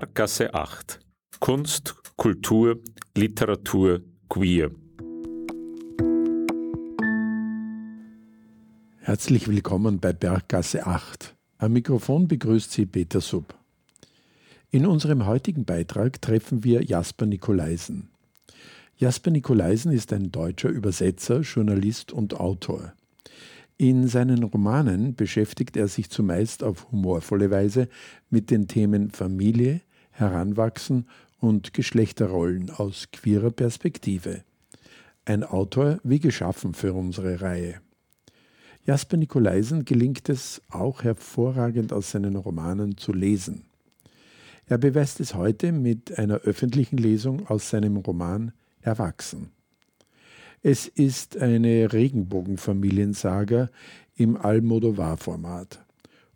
Berggasse 8. Kunst, Kultur, Literatur, Queer. Herzlich willkommen bei Berggasse 8. Am Mikrofon begrüßt Sie Peter Sub. In unserem heutigen Beitrag treffen wir Jasper Nikolaisen. Jasper Nikolaisen ist ein deutscher Übersetzer, Journalist und Autor. In seinen Romanen beschäftigt er sich zumeist auf humorvolle Weise mit den Themen Familie, Heranwachsen und Geschlechterrollen aus queerer Perspektive. Ein Autor wie geschaffen für unsere Reihe. Jasper Nikolaisen gelingt es auch hervorragend aus seinen Romanen zu lesen. Er beweist es heute mit einer öffentlichen Lesung aus seinem Roman Erwachsen. Es ist eine Regenbogenfamiliensaga im Almodovar-Format.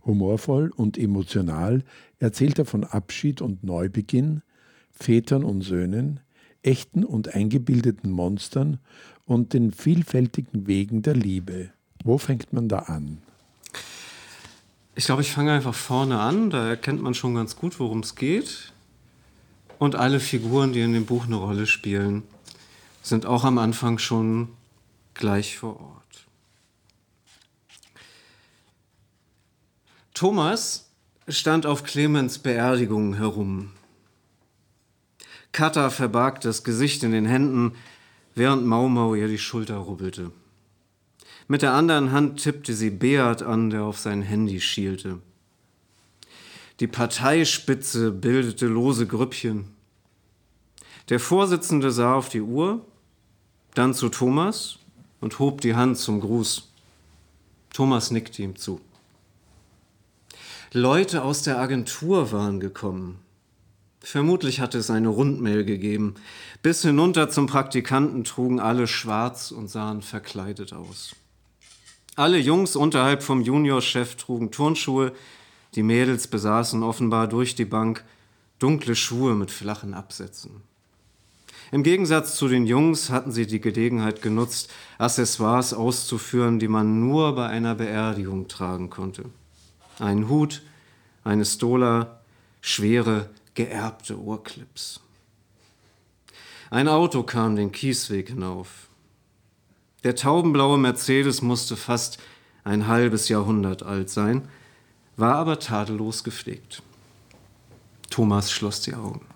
Humorvoll und emotional erzählt er von Abschied und Neubeginn, Vätern und Söhnen, echten und eingebildeten Monstern und den vielfältigen Wegen der Liebe. Wo fängt man da an? Ich glaube, ich fange einfach vorne an. Da erkennt man schon ganz gut, worum es geht. Und alle Figuren, die in dem Buch eine Rolle spielen sind auch am Anfang schon gleich vor Ort. Thomas stand auf Clemens Beerdigung herum. Katha verbarg das Gesicht in den Händen, während Maumau ihr die Schulter rubbelte. Mit der anderen Hand tippte sie Beat an, der auf sein Handy schielte. Die Parteispitze bildete lose Grüppchen. Der Vorsitzende sah auf die Uhr dann zu Thomas und hob die Hand zum Gruß. Thomas nickte ihm zu. Leute aus der Agentur waren gekommen. Vermutlich hatte es eine Rundmail gegeben. Bis hinunter zum Praktikanten trugen alle schwarz und sahen verkleidet aus. Alle Jungs unterhalb vom Juniorchef trugen Turnschuhe, die Mädels besaßen offenbar durch die Bank dunkle Schuhe mit flachen Absätzen. Im Gegensatz zu den Jungs hatten sie die Gelegenheit genutzt, Accessoires auszuführen, die man nur bei einer Beerdigung tragen konnte. Einen Hut, eine Stola, schwere, geerbte Ohrclips. Ein Auto kam den Kiesweg hinauf. Der taubenblaue Mercedes musste fast ein halbes Jahrhundert alt sein, war aber tadellos gepflegt. Thomas schloss die Augen.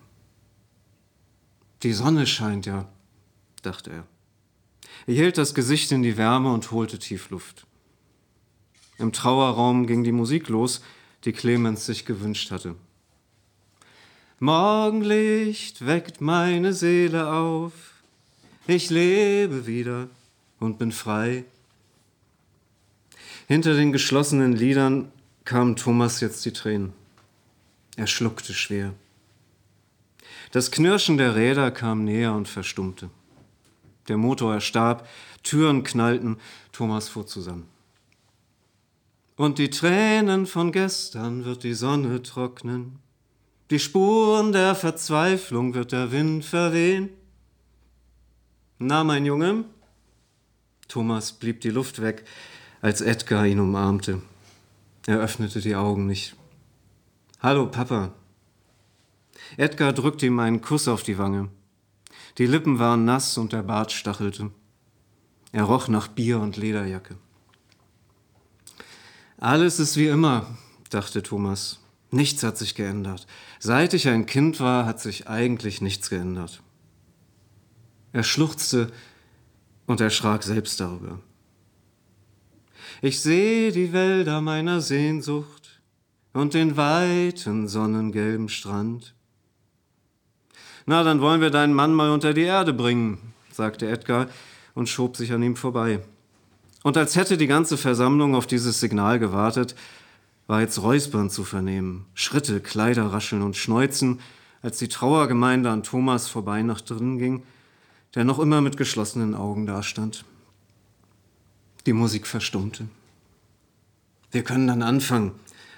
Die Sonne scheint ja, dachte er. Er hielt das Gesicht in die Wärme und holte tief Luft. Im Trauerraum ging die Musik los, die Clemens sich gewünscht hatte. Morgenlicht weckt meine Seele auf, ich lebe wieder und bin frei. Hinter den geschlossenen Lidern kamen Thomas jetzt die Tränen. Er schluckte schwer. Das Knirschen der Räder kam näher und verstummte. Der Motor erstarb, Türen knallten, Thomas fuhr zusammen. Und die Tränen von gestern wird die Sonne trocknen, die Spuren der Verzweiflung wird der Wind verwehen. Na, mein Junge? Thomas blieb die Luft weg, als Edgar ihn umarmte. Er öffnete die Augen nicht. Hallo, Papa, Edgar drückte ihm einen Kuss auf die Wange. Die Lippen waren nass und der Bart stachelte. Er roch nach Bier und Lederjacke. Alles ist wie immer, dachte Thomas. Nichts hat sich geändert. Seit ich ein Kind war, hat sich eigentlich nichts geändert. Er schluchzte und erschrak selbst darüber. Ich sehe die Wälder meiner Sehnsucht und den weiten sonnengelben Strand. Na, dann wollen wir deinen Mann mal unter die Erde bringen, sagte Edgar und schob sich an ihm vorbei. Und als hätte die ganze Versammlung auf dieses Signal gewartet, war jetzt Räuspern zu vernehmen, Schritte, Kleider rascheln und Schneuzen, als die Trauergemeinde an Thomas vorbei nach drinnen ging, der noch immer mit geschlossenen Augen dastand. Die Musik verstummte. Wir können dann anfangen,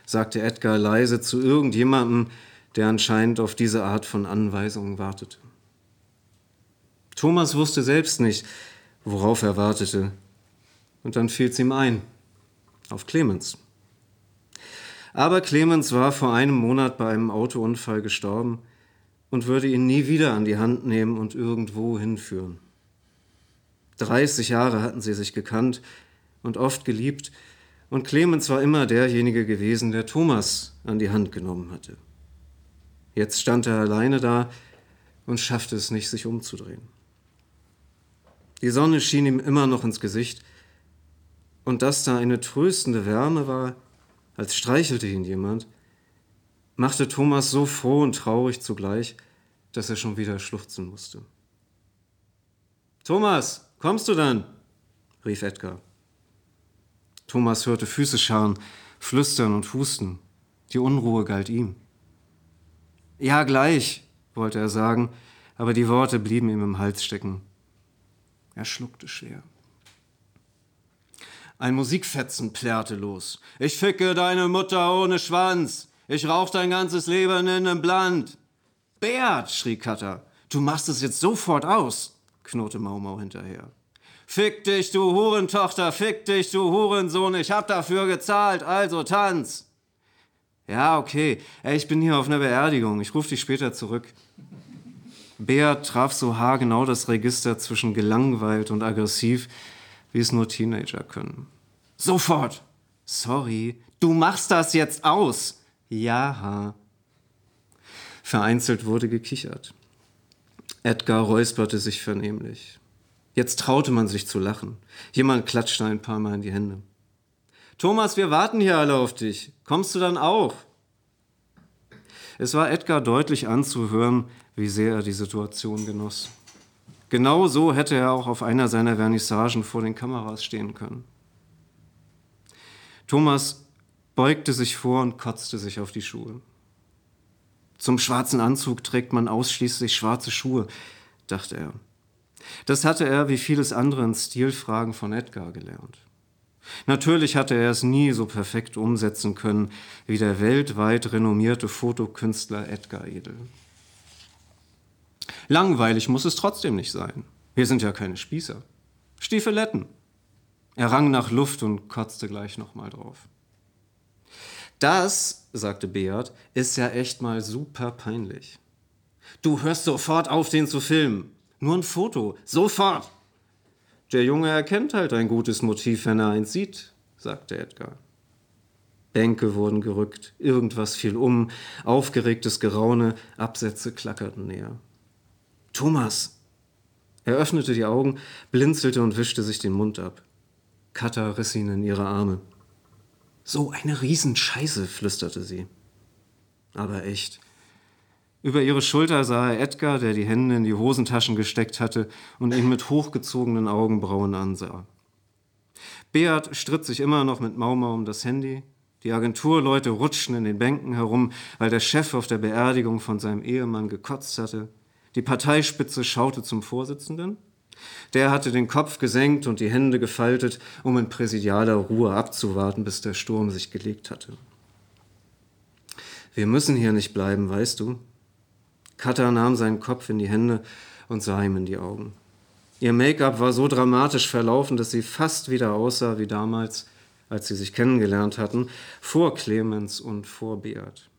sagte Edgar leise zu irgendjemandem, der anscheinend auf diese Art von Anweisungen wartete. Thomas wusste selbst nicht, worauf er wartete. Und dann fiel es ihm ein, auf Clemens. Aber Clemens war vor einem Monat bei einem Autounfall gestorben und würde ihn nie wieder an die Hand nehmen und irgendwo hinführen. 30 Jahre hatten sie sich gekannt und oft geliebt, und Clemens war immer derjenige gewesen, der Thomas an die Hand genommen hatte. Jetzt stand er alleine da und schaffte es nicht, sich umzudrehen. Die Sonne schien ihm immer noch ins Gesicht, und dass da eine tröstende Wärme war, als streichelte ihn jemand, machte Thomas so froh und traurig zugleich, dass er schon wieder schluchzen musste. Thomas, kommst du dann? rief Edgar. Thomas hörte Füße scharren, flüstern und husten. Die Unruhe galt ihm. Ja, gleich, wollte er sagen, aber die Worte blieben ihm im Hals stecken. Er schluckte schwer. Ein Musikfetzen plärrte los. Ich ficke deine Mutter ohne Schwanz. Ich rauch dein ganzes Leben in nem Bland. Bert, schrie Katter, du machst es jetzt sofort aus, knurrte Maumau hinterher. Fick dich, du Hurentochter, fick dich, du Hurensohn, ich hab dafür gezahlt, also tanz. Ja, okay, ich bin hier auf einer Beerdigung, ich ruf dich später zurück. Beat traf so haargenau das Register zwischen gelangweilt und aggressiv, wie es nur Teenager können. Sofort! Sorry, du machst das jetzt aus! Ja. Vereinzelt wurde gekichert. Edgar räusperte sich vernehmlich. Jetzt traute man sich zu lachen. Jemand klatschte ein paar Mal in die Hände. Thomas, wir warten hier alle auf dich. Kommst du dann auch? Es war Edgar deutlich anzuhören, wie sehr er die Situation genoss. Genau so hätte er auch auf einer seiner Vernissagen vor den Kameras stehen können. Thomas beugte sich vor und kotzte sich auf die Schuhe. Zum schwarzen Anzug trägt man ausschließlich schwarze Schuhe, dachte er. Das hatte er wie vieles andere in Stilfragen von Edgar gelernt. Natürlich hatte er es nie so perfekt umsetzen können wie der weltweit renommierte Fotokünstler Edgar Edel. Langweilig muss es trotzdem nicht sein. Wir sind ja keine Spießer. Stiefeletten. Er rang nach Luft und kotzte gleich nochmal drauf. Das, sagte Beat, ist ja echt mal super peinlich. Du hörst sofort auf, den zu filmen. Nur ein Foto. Sofort. Der Junge erkennt halt ein gutes Motiv, wenn er eins sieht, sagte Edgar. Bänke wurden gerückt, irgendwas fiel um, aufgeregtes Geraune, Absätze klackerten näher. Thomas! Er öffnete die Augen, blinzelte und wischte sich den Mund ab. Katha riss ihn in ihre Arme. So eine Riesenscheiße, flüsterte sie. Aber echt. Über ihre Schulter sah er Edgar, der die Hände in die Hosentaschen gesteckt hatte und ihn mit hochgezogenen Augenbrauen ansah. Beat stritt sich immer noch mit Mauma um das Handy. Die Agenturleute rutschten in den Bänken herum, weil der Chef auf der Beerdigung von seinem Ehemann gekotzt hatte. Die Parteispitze schaute zum Vorsitzenden. Der hatte den Kopf gesenkt und die Hände gefaltet, um in präsidialer Ruhe abzuwarten, bis der Sturm sich gelegt hatte. Wir müssen hier nicht bleiben, weißt du? Katha nahm seinen Kopf in die Hände und sah ihm in die Augen. Ihr Make-up war so dramatisch verlaufen, dass sie fast wieder aussah wie damals, als sie sich kennengelernt hatten, vor Clemens und vor Beat.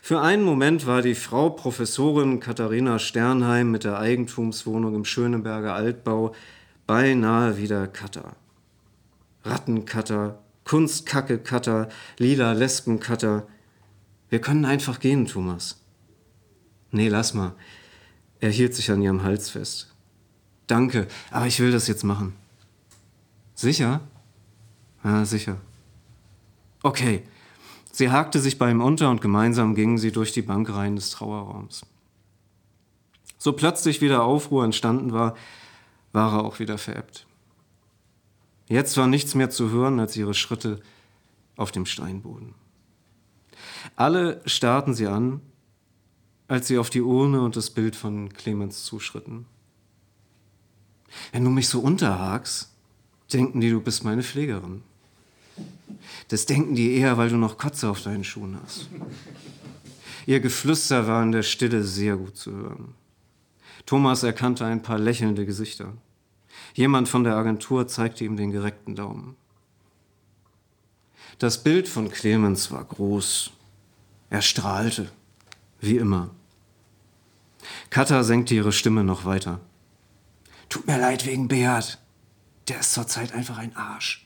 Für einen Moment war die Frau Professorin Katharina Sternheim mit der Eigentumswohnung im Schöneberger Altbau beinahe wieder Cutter. Rattencutter, Kunstkacke-Cutter, lila Lesben-Cutter. Wir können einfach gehen, Thomas. Nee, lass mal. Er hielt sich an ihrem Hals fest. Danke, aber ich will das jetzt machen. Sicher? Ja, sicher. Okay, Sie hakte sich bei ihm unter und gemeinsam gingen sie durch die Bankreihen des Trauerraums. So plötzlich wieder Aufruhr entstanden war, war er auch wieder veräppt. Jetzt war nichts mehr zu hören als ihre Schritte auf dem Steinboden. Alle starrten sie an, als sie auf die Urne und das Bild von Clemens zuschritten. Wenn du mich so unterhakst, denken die, du bist meine Pflegerin. Das denken die eher, weil du noch Kotze auf deinen Schuhen hast. Ihr Geflüster war in der Stille sehr gut zu hören. Thomas erkannte ein paar lächelnde Gesichter. Jemand von der Agentur zeigte ihm den gereckten Daumen. Das Bild von Clemens war groß. Er strahlte, wie immer. Katha senkte ihre Stimme noch weiter. Tut mir leid wegen Beat. Der ist zurzeit einfach ein Arsch.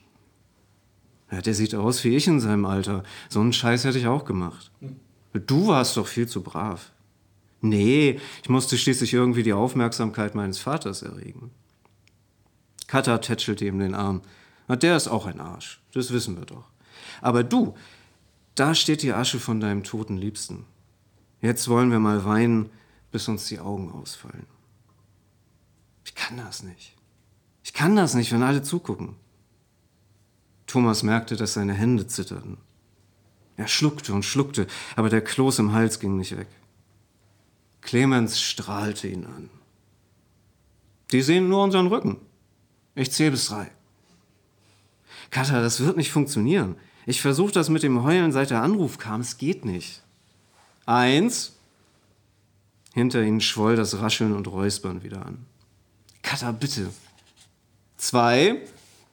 Ja, der sieht aus wie ich in seinem Alter. So einen Scheiß hätte ich auch gemacht. Du warst doch viel zu brav. Nee, ich musste schließlich irgendwie die Aufmerksamkeit meines Vaters erregen. Katha tätschelte ihm den Arm. Na, der ist auch ein Arsch, das wissen wir doch. Aber du, da steht die Asche von deinem toten Liebsten. Jetzt wollen wir mal weinen, bis uns die Augen ausfallen. Ich kann das nicht. Ich kann das nicht, wenn alle zugucken. Thomas merkte, dass seine Hände zitterten. Er schluckte und schluckte, aber der Kloß im Hals ging nicht weg. Clemens strahlte ihn an. Die sehen nur unseren Rücken. Ich zähle bis drei. Katha, das wird nicht funktionieren. Ich versuche das mit dem Heulen, seit der Anruf kam. Es geht nicht. Eins. Hinter ihnen schwoll das Rascheln und Räuspern wieder an. Katha, bitte. Zwei.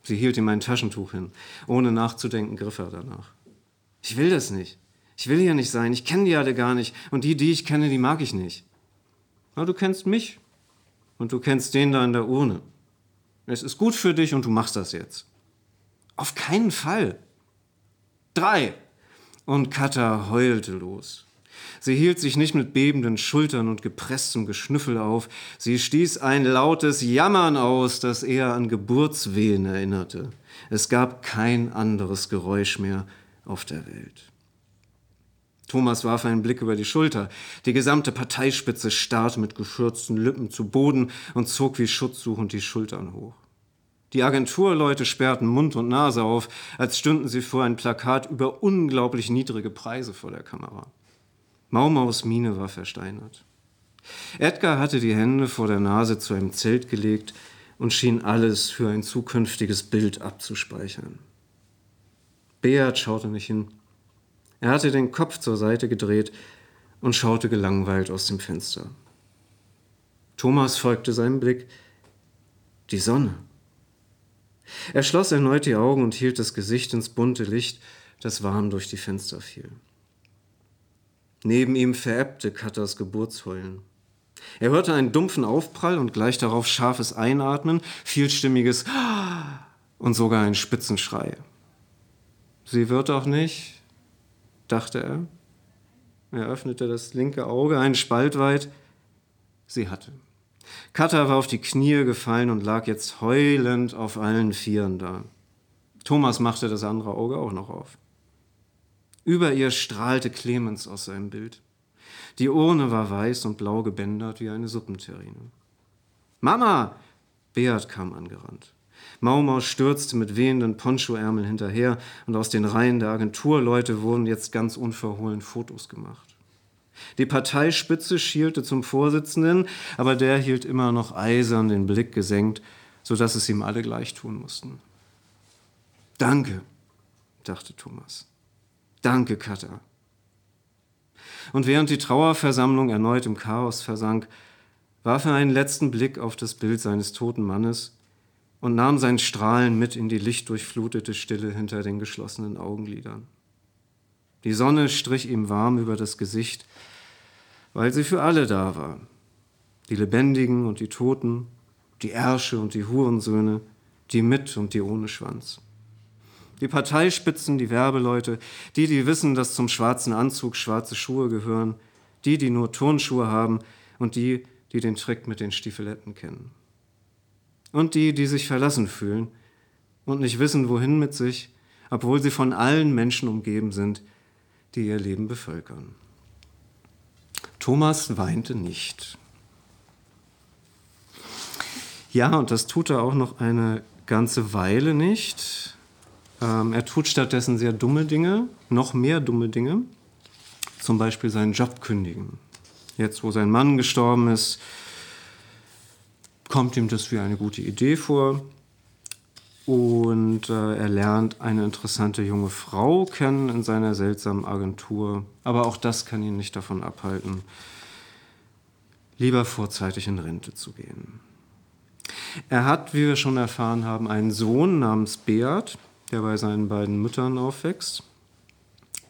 Sie hielt ihm ein Taschentuch hin. Ohne nachzudenken griff er danach. Ich will das nicht. Ich will hier nicht sein. Ich kenne die alle gar nicht. Und die, die ich kenne, die mag ich nicht. Aber du kennst mich. Und du kennst den da in der Urne. Es ist gut für dich und du machst das jetzt. Auf keinen Fall. Drei. Und Katha heulte los. Sie hielt sich nicht mit bebenden Schultern und gepresstem Geschnüffel auf. Sie stieß ein lautes Jammern aus, das eher an Geburtswehen erinnerte. Es gab kein anderes Geräusch mehr auf der Welt. Thomas warf einen Blick über die Schulter. Die gesamte Parteispitze starrte mit geschürzten Lippen zu Boden und zog wie schutzsuchend die Schultern hoch. Die Agenturleute sperrten Mund und Nase auf, als stünden sie vor ein Plakat über unglaublich niedrige Preise vor der Kamera. Maumaus Miene war versteinert. Edgar hatte die Hände vor der Nase zu einem Zelt gelegt und schien alles für ein zukünftiges Bild abzuspeichern. Beat schaute nicht hin. Er hatte den Kopf zur Seite gedreht und schaute gelangweilt aus dem Fenster. Thomas folgte seinem Blick. Die Sonne. Er schloss erneut die Augen und hielt das Gesicht ins bunte Licht, das warm durch die Fenster fiel. Neben ihm verebbte Katas Geburtsheulen. Er hörte einen dumpfen Aufprall und gleich darauf scharfes Einatmen, vielstimmiges und sogar einen spitzen Schrei. Sie wird doch nicht, dachte er. Er öffnete das linke Auge einen Spalt weit. Sie hatte. Katha war auf die Knie gefallen und lag jetzt heulend auf allen Vieren da. Thomas machte das andere Auge auch noch auf. Über ihr strahlte Clemens aus seinem Bild. Die Urne war weiß und blau gebändert wie eine Suppenterrine. Mama! Beat kam angerannt. Maumau stürzte mit wehenden Ponchoärmeln hinterher und aus den Reihen der Agenturleute wurden jetzt ganz unverhohlen Fotos gemacht. Die Parteispitze schielte zum Vorsitzenden, aber der hielt immer noch eisern den Blick gesenkt, sodass es ihm alle gleich tun mussten. Danke, dachte Thomas. Danke, Katha. Und während die Trauerversammlung erneut im Chaos versank, warf er einen letzten Blick auf das Bild seines toten Mannes und nahm sein Strahlen mit in die lichtdurchflutete Stille hinter den geschlossenen Augenlidern. Die Sonne strich ihm warm über das Gesicht, weil sie für alle da war. Die Lebendigen und die Toten, die Ärsche und die Hurensöhne, die mit und die ohne Schwanz. Die Parteispitzen, die Werbeleute, die, die wissen, dass zum schwarzen Anzug schwarze Schuhe gehören, die, die nur Turnschuhe haben und die, die den Trick mit den Stiefeletten kennen und die, die sich verlassen fühlen und nicht wissen, wohin mit sich, obwohl sie von allen Menschen umgeben sind, die ihr Leben bevölkern. Thomas weinte nicht. Ja, und das tut er auch noch eine ganze Weile nicht. Ähm, er tut stattdessen sehr dumme Dinge, noch mehr dumme Dinge. Zum Beispiel seinen Job kündigen. Jetzt, wo sein Mann gestorben ist, kommt ihm das wie eine gute Idee vor. Und äh, er lernt eine interessante junge Frau kennen in seiner seltsamen Agentur. Aber auch das kann ihn nicht davon abhalten, lieber vorzeitig in Rente zu gehen. Er hat, wie wir schon erfahren haben, einen Sohn namens Beat. Der bei seinen beiden Müttern aufwächst.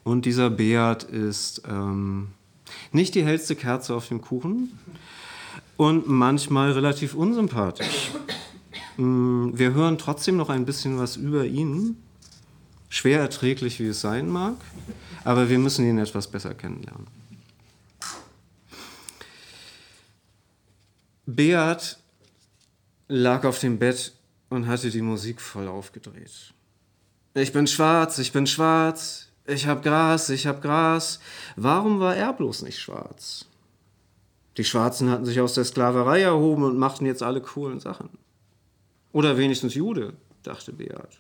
Und dieser Beat ist ähm, nicht die hellste Kerze auf dem Kuchen und manchmal relativ unsympathisch. Mm, wir hören trotzdem noch ein bisschen was über ihn. Schwer erträglich, wie es sein mag, aber wir müssen ihn etwas besser kennenlernen. Beat lag auf dem Bett und hatte die Musik voll aufgedreht. Ich bin schwarz, ich bin schwarz, ich hab Gras, ich hab Gras. Warum war er bloß nicht schwarz? Die Schwarzen hatten sich aus der Sklaverei erhoben und machten jetzt alle coolen Sachen. Oder wenigstens Jude, dachte Beat.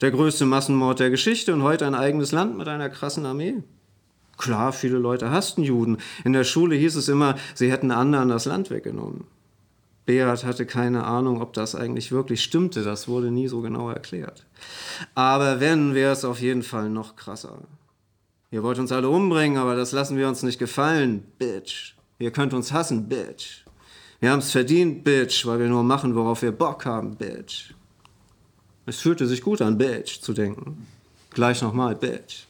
Der größte Massenmord der Geschichte und heute ein eigenes Land mit einer krassen Armee. Klar, viele Leute hassten Juden. In der Schule hieß es immer, sie hätten anderen das Land weggenommen. Beat hatte keine Ahnung, ob das eigentlich wirklich stimmte. Das wurde nie so genau erklärt. Aber wenn, wäre es auf jeden Fall noch krasser. Ihr wollt uns alle umbringen, aber das lassen wir uns nicht gefallen, Bitch. Ihr könnt uns hassen, Bitch. Wir haben es verdient, Bitch, weil wir nur machen, worauf wir Bock haben, Bitch. Es fühlte sich gut an, Bitch zu denken. Gleich nochmal, Bitch.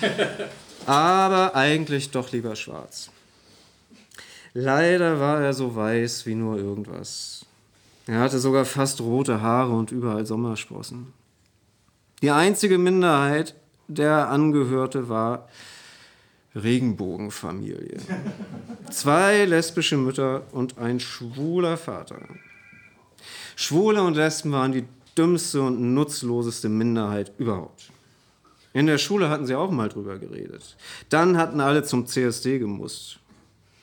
aber eigentlich doch lieber schwarz. Leider war er so weiß wie nur irgendwas. Er hatte sogar fast rote Haare und überall Sommersprossen. Die einzige Minderheit, der er angehörte, war Regenbogenfamilie. Zwei lesbische Mütter und ein schwuler Vater. Schwule und Lesben waren die dümmste und nutzloseste Minderheit überhaupt. In der Schule hatten sie auch mal drüber geredet. Dann hatten alle zum CSD gemusst.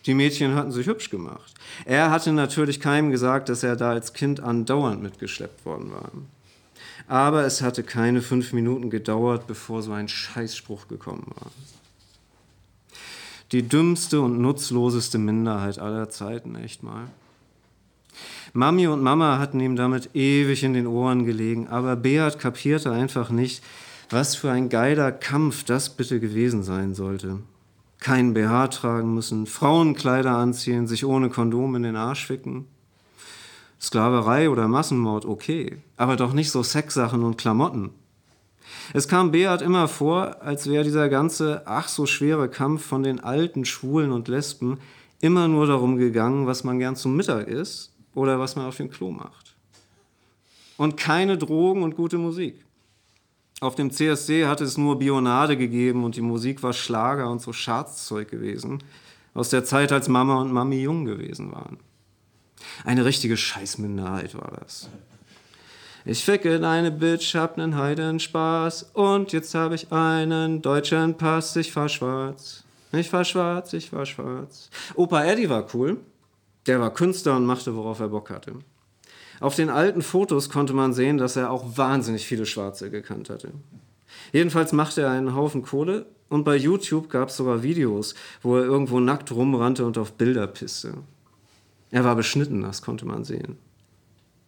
Die Mädchen hatten sich hübsch gemacht. Er hatte natürlich keinem gesagt, dass er da als Kind andauernd mitgeschleppt worden war. Aber es hatte keine fünf Minuten gedauert, bevor so ein Scheißspruch gekommen war. Die dümmste und nutzloseste Minderheit aller Zeiten, echt mal. Mami und Mama hatten ihm damit ewig in den Ohren gelegen, aber Beat kapierte einfach nicht, was für ein geiler Kampf das bitte gewesen sein sollte keinen BH tragen müssen, Frauenkleider anziehen, sich ohne Kondom in den Arsch ficken. Sklaverei oder Massenmord, okay, aber doch nicht so Sexsachen und Klamotten. Es kam Beat immer vor, als wäre dieser ganze ach so schwere Kampf von den alten Schwulen und Lesben immer nur darum gegangen, was man gern zum Mittag isst oder was man auf dem Klo macht. Und keine Drogen und gute Musik. Auf dem CSD hatte es nur Bionade gegeben und die Musik war Schlager und so Schatzzeug gewesen. Aus der Zeit, als Mama und Mami jung gewesen waren. Eine richtige Scheißminderheit war das. Ich ficke deine Bitch, hab nen Heiden Spaß und jetzt hab ich einen deutschen Pass, ich fahr schwarz. Ich fahr schwarz, ich fahr schwarz. Opa Eddie war cool. Der war Künstler und machte, worauf er Bock hatte. Auf den alten Fotos konnte man sehen, dass er auch wahnsinnig viele Schwarze gekannt hatte. Jedenfalls machte er einen Haufen Kohle und bei YouTube gab es sogar Videos, wo er irgendwo nackt rumrannte und auf Bilder pisste. Er war beschnitten, das konnte man sehen.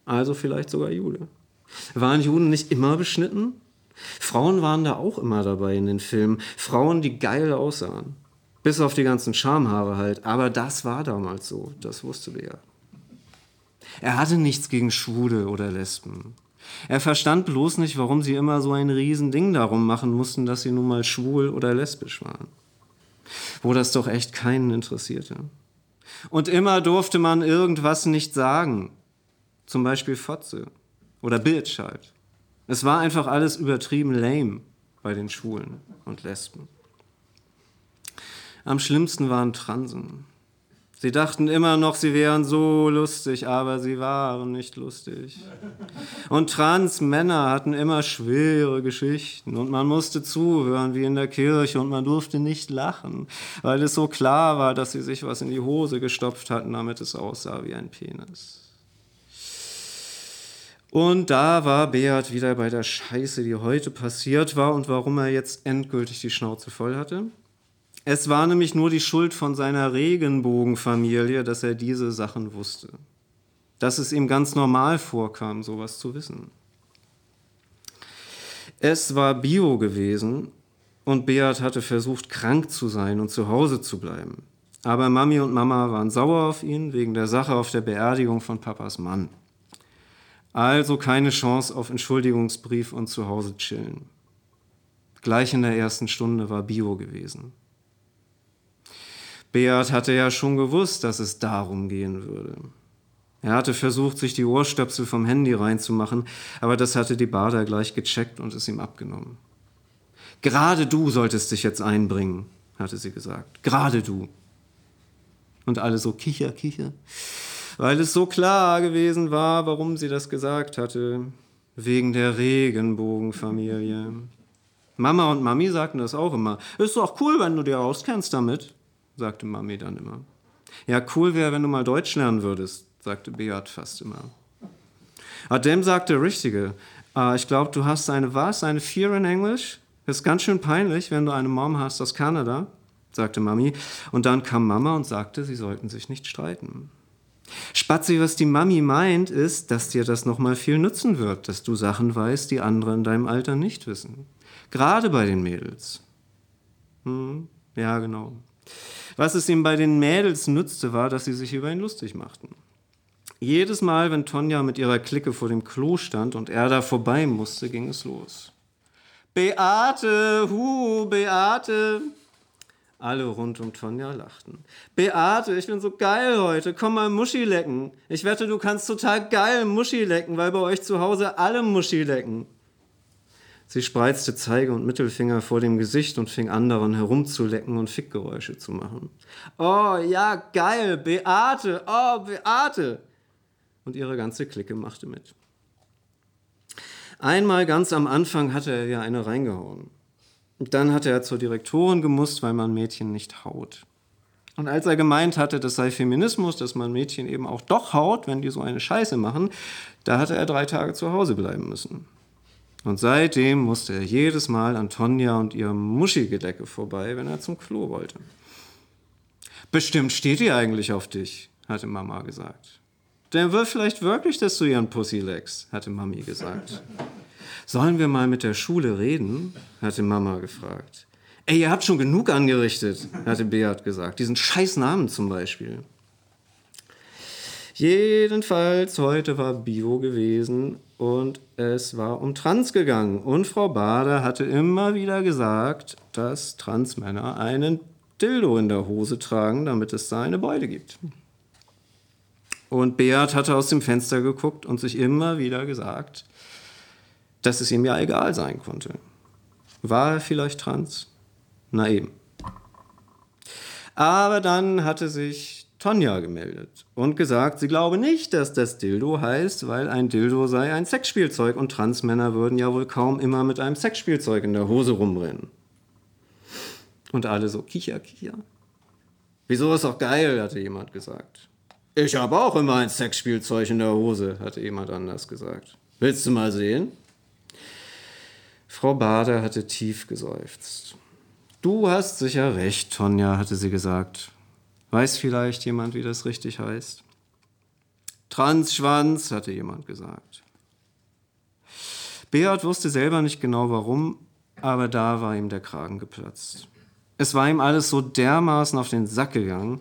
Also vielleicht sogar Jude. Waren Juden nicht immer beschnitten? Frauen waren da auch immer dabei in den Filmen. Frauen, die geil aussahen. Bis auf die ganzen Schamhaare halt. Aber das war damals so, das wusste Bea. Er hatte nichts gegen Schwule oder Lesben. Er verstand bloß nicht, warum sie immer so ein Riesending darum machen mussten, dass sie nun mal schwul oder lesbisch waren. Wo das doch echt keinen interessierte. Und immer durfte man irgendwas nicht sagen. Zum Beispiel Fotze oder Bitch halt. Es war einfach alles übertrieben lame bei den Schwulen und Lesben. Am schlimmsten waren Transen. Sie dachten immer noch, sie wären so lustig, aber sie waren nicht lustig. Und Transmänner hatten immer schwere Geschichten und man musste zuhören wie in der Kirche und man durfte nicht lachen, weil es so klar war, dass sie sich was in die Hose gestopft hatten, damit es aussah wie ein Penis. Und da war Beat wieder bei der Scheiße, die heute passiert war und warum er jetzt endgültig die Schnauze voll hatte. Es war nämlich nur die Schuld von seiner Regenbogenfamilie, dass er diese Sachen wusste. Dass es ihm ganz normal vorkam, sowas zu wissen. Es war Bio gewesen und Beat hatte versucht, krank zu sein und zu Hause zu bleiben. Aber Mami und Mama waren sauer auf ihn wegen der Sache auf der Beerdigung von Papas Mann. Also keine Chance auf Entschuldigungsbrief und zu Hause chillen. Gleich in der ersten Stunde war Bio gewesen. Beat hatte ja schon gewusst, dass es darum gehen würde. Er hatte versucht, sich die Ohrstöpsel vom Handy reinzumachen, aber das hatte die Bader gleich gecheckt und es ihm abgenommen. Gerade du solltest dich jetzt einbringen, hatte sie gesagt. Gerade du. Und alle so kicher, kicher, weil es so klar gewesen war, warum sie das gesagt hatte. Wegen der Regenbogenfamilie. Mama und Mami sagten das auch immer. Ist doch cool, wenn du dir auskennst damit, sagte Mami dann immer. Ja, cool wäre, wenn du mal Deutsch lernen würdest, sagte Beat fast immer. Adem sagte Richtige. Uh, ich glaube, du hast eine was? Eine Fear in Englisch? Ist ganz schön peinlich, wenn du eine Mom hast aus Kanada, sagte Mami. Und dann kam Mama und sagte, sie sollten sich nicht streiten. Spatzi, was die Mami meint, ist, dass dir das nochmal viel nützen wird, dass du Sachen weißt, die andere in deinem Alter nicht wissen. Gerade bei den Mädels. Hm, ja, genau. Was es ihm bei den Mädels nützte, war, dass sie sich über ihn lustig machten. Jedes Mal, wenn Tonja mit ihrer Clique vor dem Klo stand und er da vorbei musste, ging es los. Beate, hu, Beate. Alle rund um Tonja lachten. Beate, ich bin so geil heute. Komm mal Muschi lecken. Ich wette, du kannst total geil Muschi lecken, weil bei euch zu Hause alle Muschi lecken. Sie spreizte Zeige und Mittelfinger vor dem Gesicht und fing an, daran herumzulecken und Fickgeräusche zu machen. Oh, ja, geil, Beate, oh, Beate und ihre ganze Clique machte mit. Einmal ganz am Anfang hatte er ja eine reingehauen. Dann hatte er zur Direktorin gemusst, weil man Mädchen nicht haut. Und als er gemeint hatte, das sei Feminismus, dass man Mädchen eben auch doch haut, wenn die so eine Scheiße machen, da hatte er drei Tage zu Hause bleiben müssen. Und seitdem musste er jedes Mal an Tonja und ihrem Muschigedecke vorbei, wenn er zum Klo wollte. Bestimmt steht die eigentlich auf dich, hatte Mama gesagt. Der will vielleicht wirklich, dass du ihren Pussy leckst, hatte Mami gesagt. Sollen wir mal mit der Schule reden? hatte Mama gefragt. Ey, ihr habt schon genug angerichtet, hatte Beat gesagt. Diesen scheiß Namen zum Beispiel. Jedenfalls, heute war Bio gewesen und es war um Trans gegangen. Und Frau Bader hatte immer wieder gesagt, dass Transmänner einen Dildo in der Hose tragen, damit es da eine Beute gibt. Und Beat hatte aus dem Fenster geguckt und sich immer wieder gesagt, dass es ihm ja egal sein konnte. War er vielleicht trans? Na eben. Aber dann hatte sich Tonja gemeldet und gesagt, sie glaube nicht, dass das Dildo heißt, weil ein Dildo sei ein Sexspielzeug und Transmänner würden ja wohl kaum immer mit einem Sexspielzeug in der Hose rumrennen. Und alle so, kicher, kicher. Wieso ist auch geil, hatte jemand gesagt. Ich habe auch immer ein Sexspielzeug in der Hose, hatte jemand anders gesagt. Willst du mal sehen? Frau Bader hatte tief geseufzt. Du hast sicher recht, Tonja, hatte sie gesagt. Weiß vielleicht jemand, wie das richtig heißt? Transschwanz, hatte jemand gesagt. Beat wusste selber nicht genau warum, aber da war ihm der Kragen geplatzt. Es war ihm alles so dermaßen auf den Sack gegangen,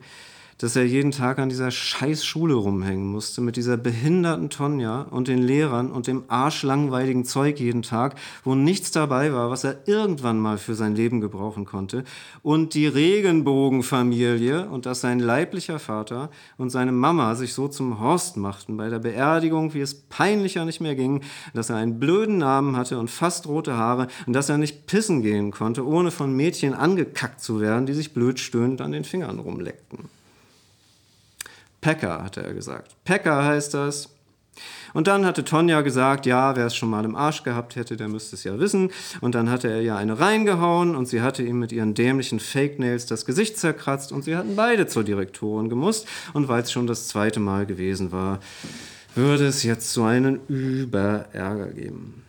dass er jeden Tag an dieser scheiß Schule rumhängen musste, mit dieser behinderten Tonja und den Lehrern und dem arschlangweiligen Zeug jeden Tag, wo nichts dabei war, was er irgendwann mal für sein Leben gebrauchen konnte, und die Regenbogenfamilie und dass sein leiblicher Vater und seine Mama sich so zum Horst machten bei der Beerdigung, wie es peinlicher nicht mehr ging, dass er einen blöden Namen hatte und fast rote Haare und dass er nicht pissen gehen konnte, ohne von Mädchen angekackt zu werden, die sich blöd stöhnend an den Fingern rumleckten. Packer, hatte er gesagt. Packer heißt das. Und dann hatte Tonja gesagt, ja, wer es schon mal im Arsch gehabt hätte, der müsste es ja wissen. Und dann hatte er ja eine reingehauen und sie hatte ihm mit ihren dämlichen Fake Nails das Gesicht zerkratzt und sie hatten beide zur Direktorin gemusst. Und weil es schon das zweite Mal gewesen war, würde es jetzt so einen Überärger geben.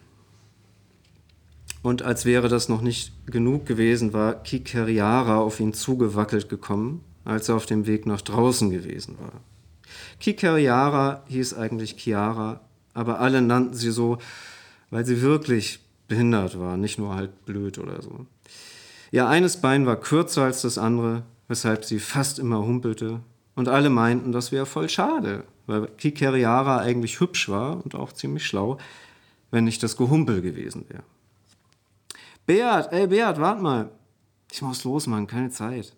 Und als wäre das noch nicht genug gewesen, war Kikeriara auf ihn zugewackelt gekommen als er auf dem Weg nach draußen gewesen war. Kikeriara hieß eigentlich Chiara, aber alle nannten sie so, weil sie wirklich behindert war, nicht nur halt blöd oder so. Ihr eines Bein war kürzer als das andere, weshalb sie fast immer humpelte, und alle meinten, das wäre voll schade, weil Kikeriara eigentlich hübsch war und auch ziemlich schlau, wenn nicht das Gehumpel gewesen wäre. Beat, ey Beat, wart mal. Ich muss los, Mann, keine Zeit.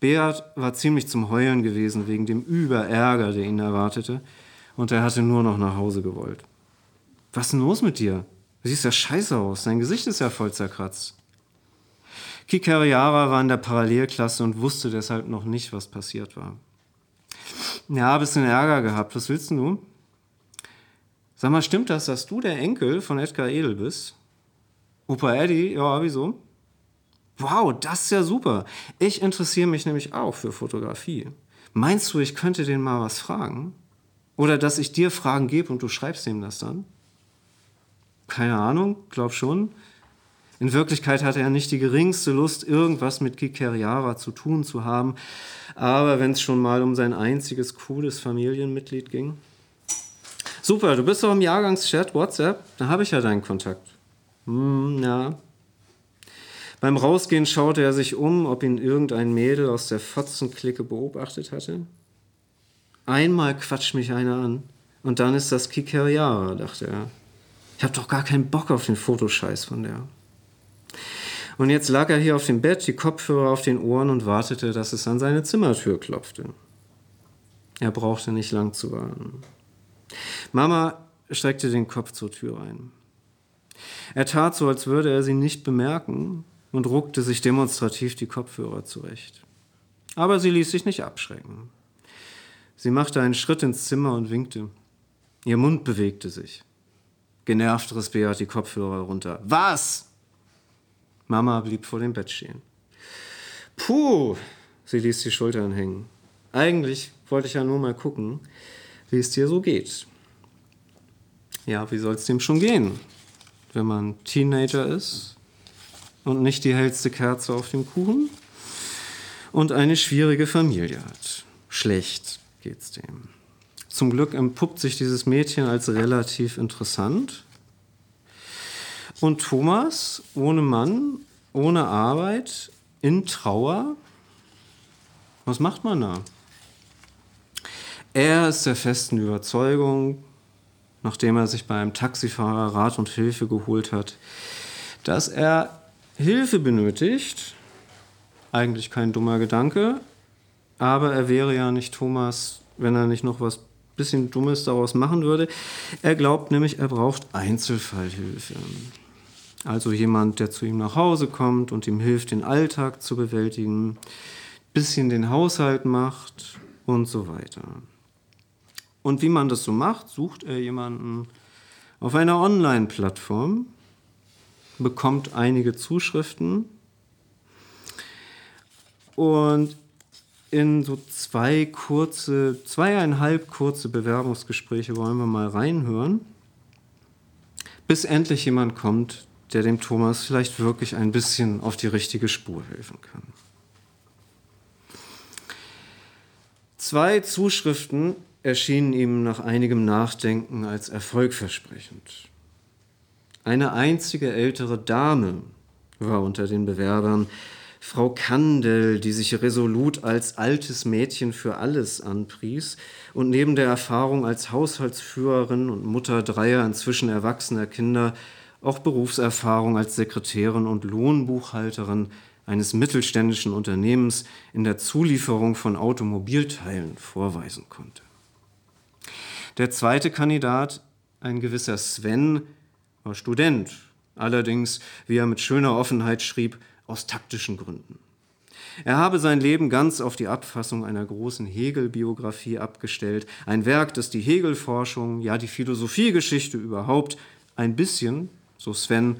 Beat war ziemlich zum Heulen gewesen wegen dem Überärger, der ihn erwartete, und er hatte nur noch nach Hause gewollt. Was ist denn los mit dir? Du siehst ja scheiße aus, dein Gesicht ist ja voll zerkratzt. Kikariara war in der Parallelklasse und wusste deshalb noch nicht, was passiert war. Ja, bisschen Ärger gehabt. Was willst du? Sag mal, stimmt das, dass du der Enkel von Edgar Edel bist? Opa Eddie? Ja, wieso? Wow, das ist ja super. Ich interessiere mich nämlich auch für Fotografie. Meinst du, ich könnte den mal was fragen? Oder dass ich dir Fragen gebe und du schreibst ihm das dann? Keine Ahnung, glaub schon. In Wirklichkeit hatte er nicht die geringste Lust, irgendwas mit Kikeriara zu tun zu haben. Aber wenn es schon mal um sein einziges cooles Familienmitglied ging. Super, du bist doch im Jahrgangschat WhatsApp, da habe ich ja deinen Kontakt. Hm, ja. Beim Rausgehen schaute er sich um, ob ihn irgendein Mädel aus der Fotzenklicke beobachtet hatte. Einmal quatscht mich einer an und dann ist das Kikeriara, dachte er. Ich hab doch gar keinen Bock auf den Fotoscheiß von der. Und jetzt lag er hier auf dem Bett, die Kopfhörer auf den Ohren und wartete, dass es an seine Zimmertür klopfte. Er brauchte nicht lang zu warten. Mama streckte den Kopf zur Tür ein. Er tat so, als würde er sie nicht bemerken und ruckte sich demonstrativ die Kopfhörer zurecht. Aber sie ließ sich nicht abschrecken. Sie machte einen Schritt ins Zimmer und winkte. Ihr Mund bewegte sich. Genervt riss Beat die Kopfhörer runter. Was? Mama blieb vor dem Bett stehen. Puh, sie ließ die Schultern hängen. Eigentlich wollte ich ja nur mal gucken, wie es dir so geht. Ja, wie soll es dem schon gehen, wenn man Teenager ist und nicht die hellste Kerze auf dem Kuchen und eine schwierige Familie hat. Schlecht geht's dem. Zum Glück empuppt sich dieses Mädchen als relativ interessant und Thomas ohne Mann, ohne Arbeit, in Trauer, was macht man da? Er ist der festen Überzeugung, nachdem er sich beim Taxifahrer Rat und Hilfe geholt hat, dass er Hilfe benötigt. Eigentlich kein dummer Gedanke, aber er wäre ja nicht Thomas, wenn er nicht noch was bisschen Dummes daraus machen würde. Er glaubt nämlich, er braucht Einzelfallhilfe. Also jemand, der zu ihm nach Hause kommt und ihm hilft, den Alltag zu bewältigen, bisschen den Haushalt macht und so weiter. Und wie man das so macht, sucht er jemanden auf einer Online-Plattform, bekommt einige Zuschriften und in so zwei kurze, zweieinhalb kurze Bewerbungsgespräche wollen wir mal reinhören, bis endlich jemand kommt, der dem Thomas vielleicht wirklich ein bisschen auf die richtige Spur helfen kann. Zwei Zuschriften erschienen ihm nach einigem Nachdenken als erfolgversprechend. Eine einzige ältere Dame war unter den Bewerbern, Frau Kandel, die sich resolut als altes Mädchen für alles anpries und neben der Erfahrung als Haushaltsführerin und Mutter dreier inzwischen erwachsener Kinder auch Berufserfahrung als Sekretärin und Lohnbuchhalterin eines mittelständischen Unternehmens in der Zulieferung von Automobilteilen vorweisen konnte. Der zweite Kandidat, ein gewisser Sven, war Student, allerdings, wie er mit schöner Offenheit schrieb, aus taktischen Gründen. Er habe sein Leben ganz auf die Abfassung einer großen Hegel-Biografie abgestellt, ein Werk, das die Hegel-Forschung, ja die Philosophiegeschichte überhaupt ein bisschen so Sven,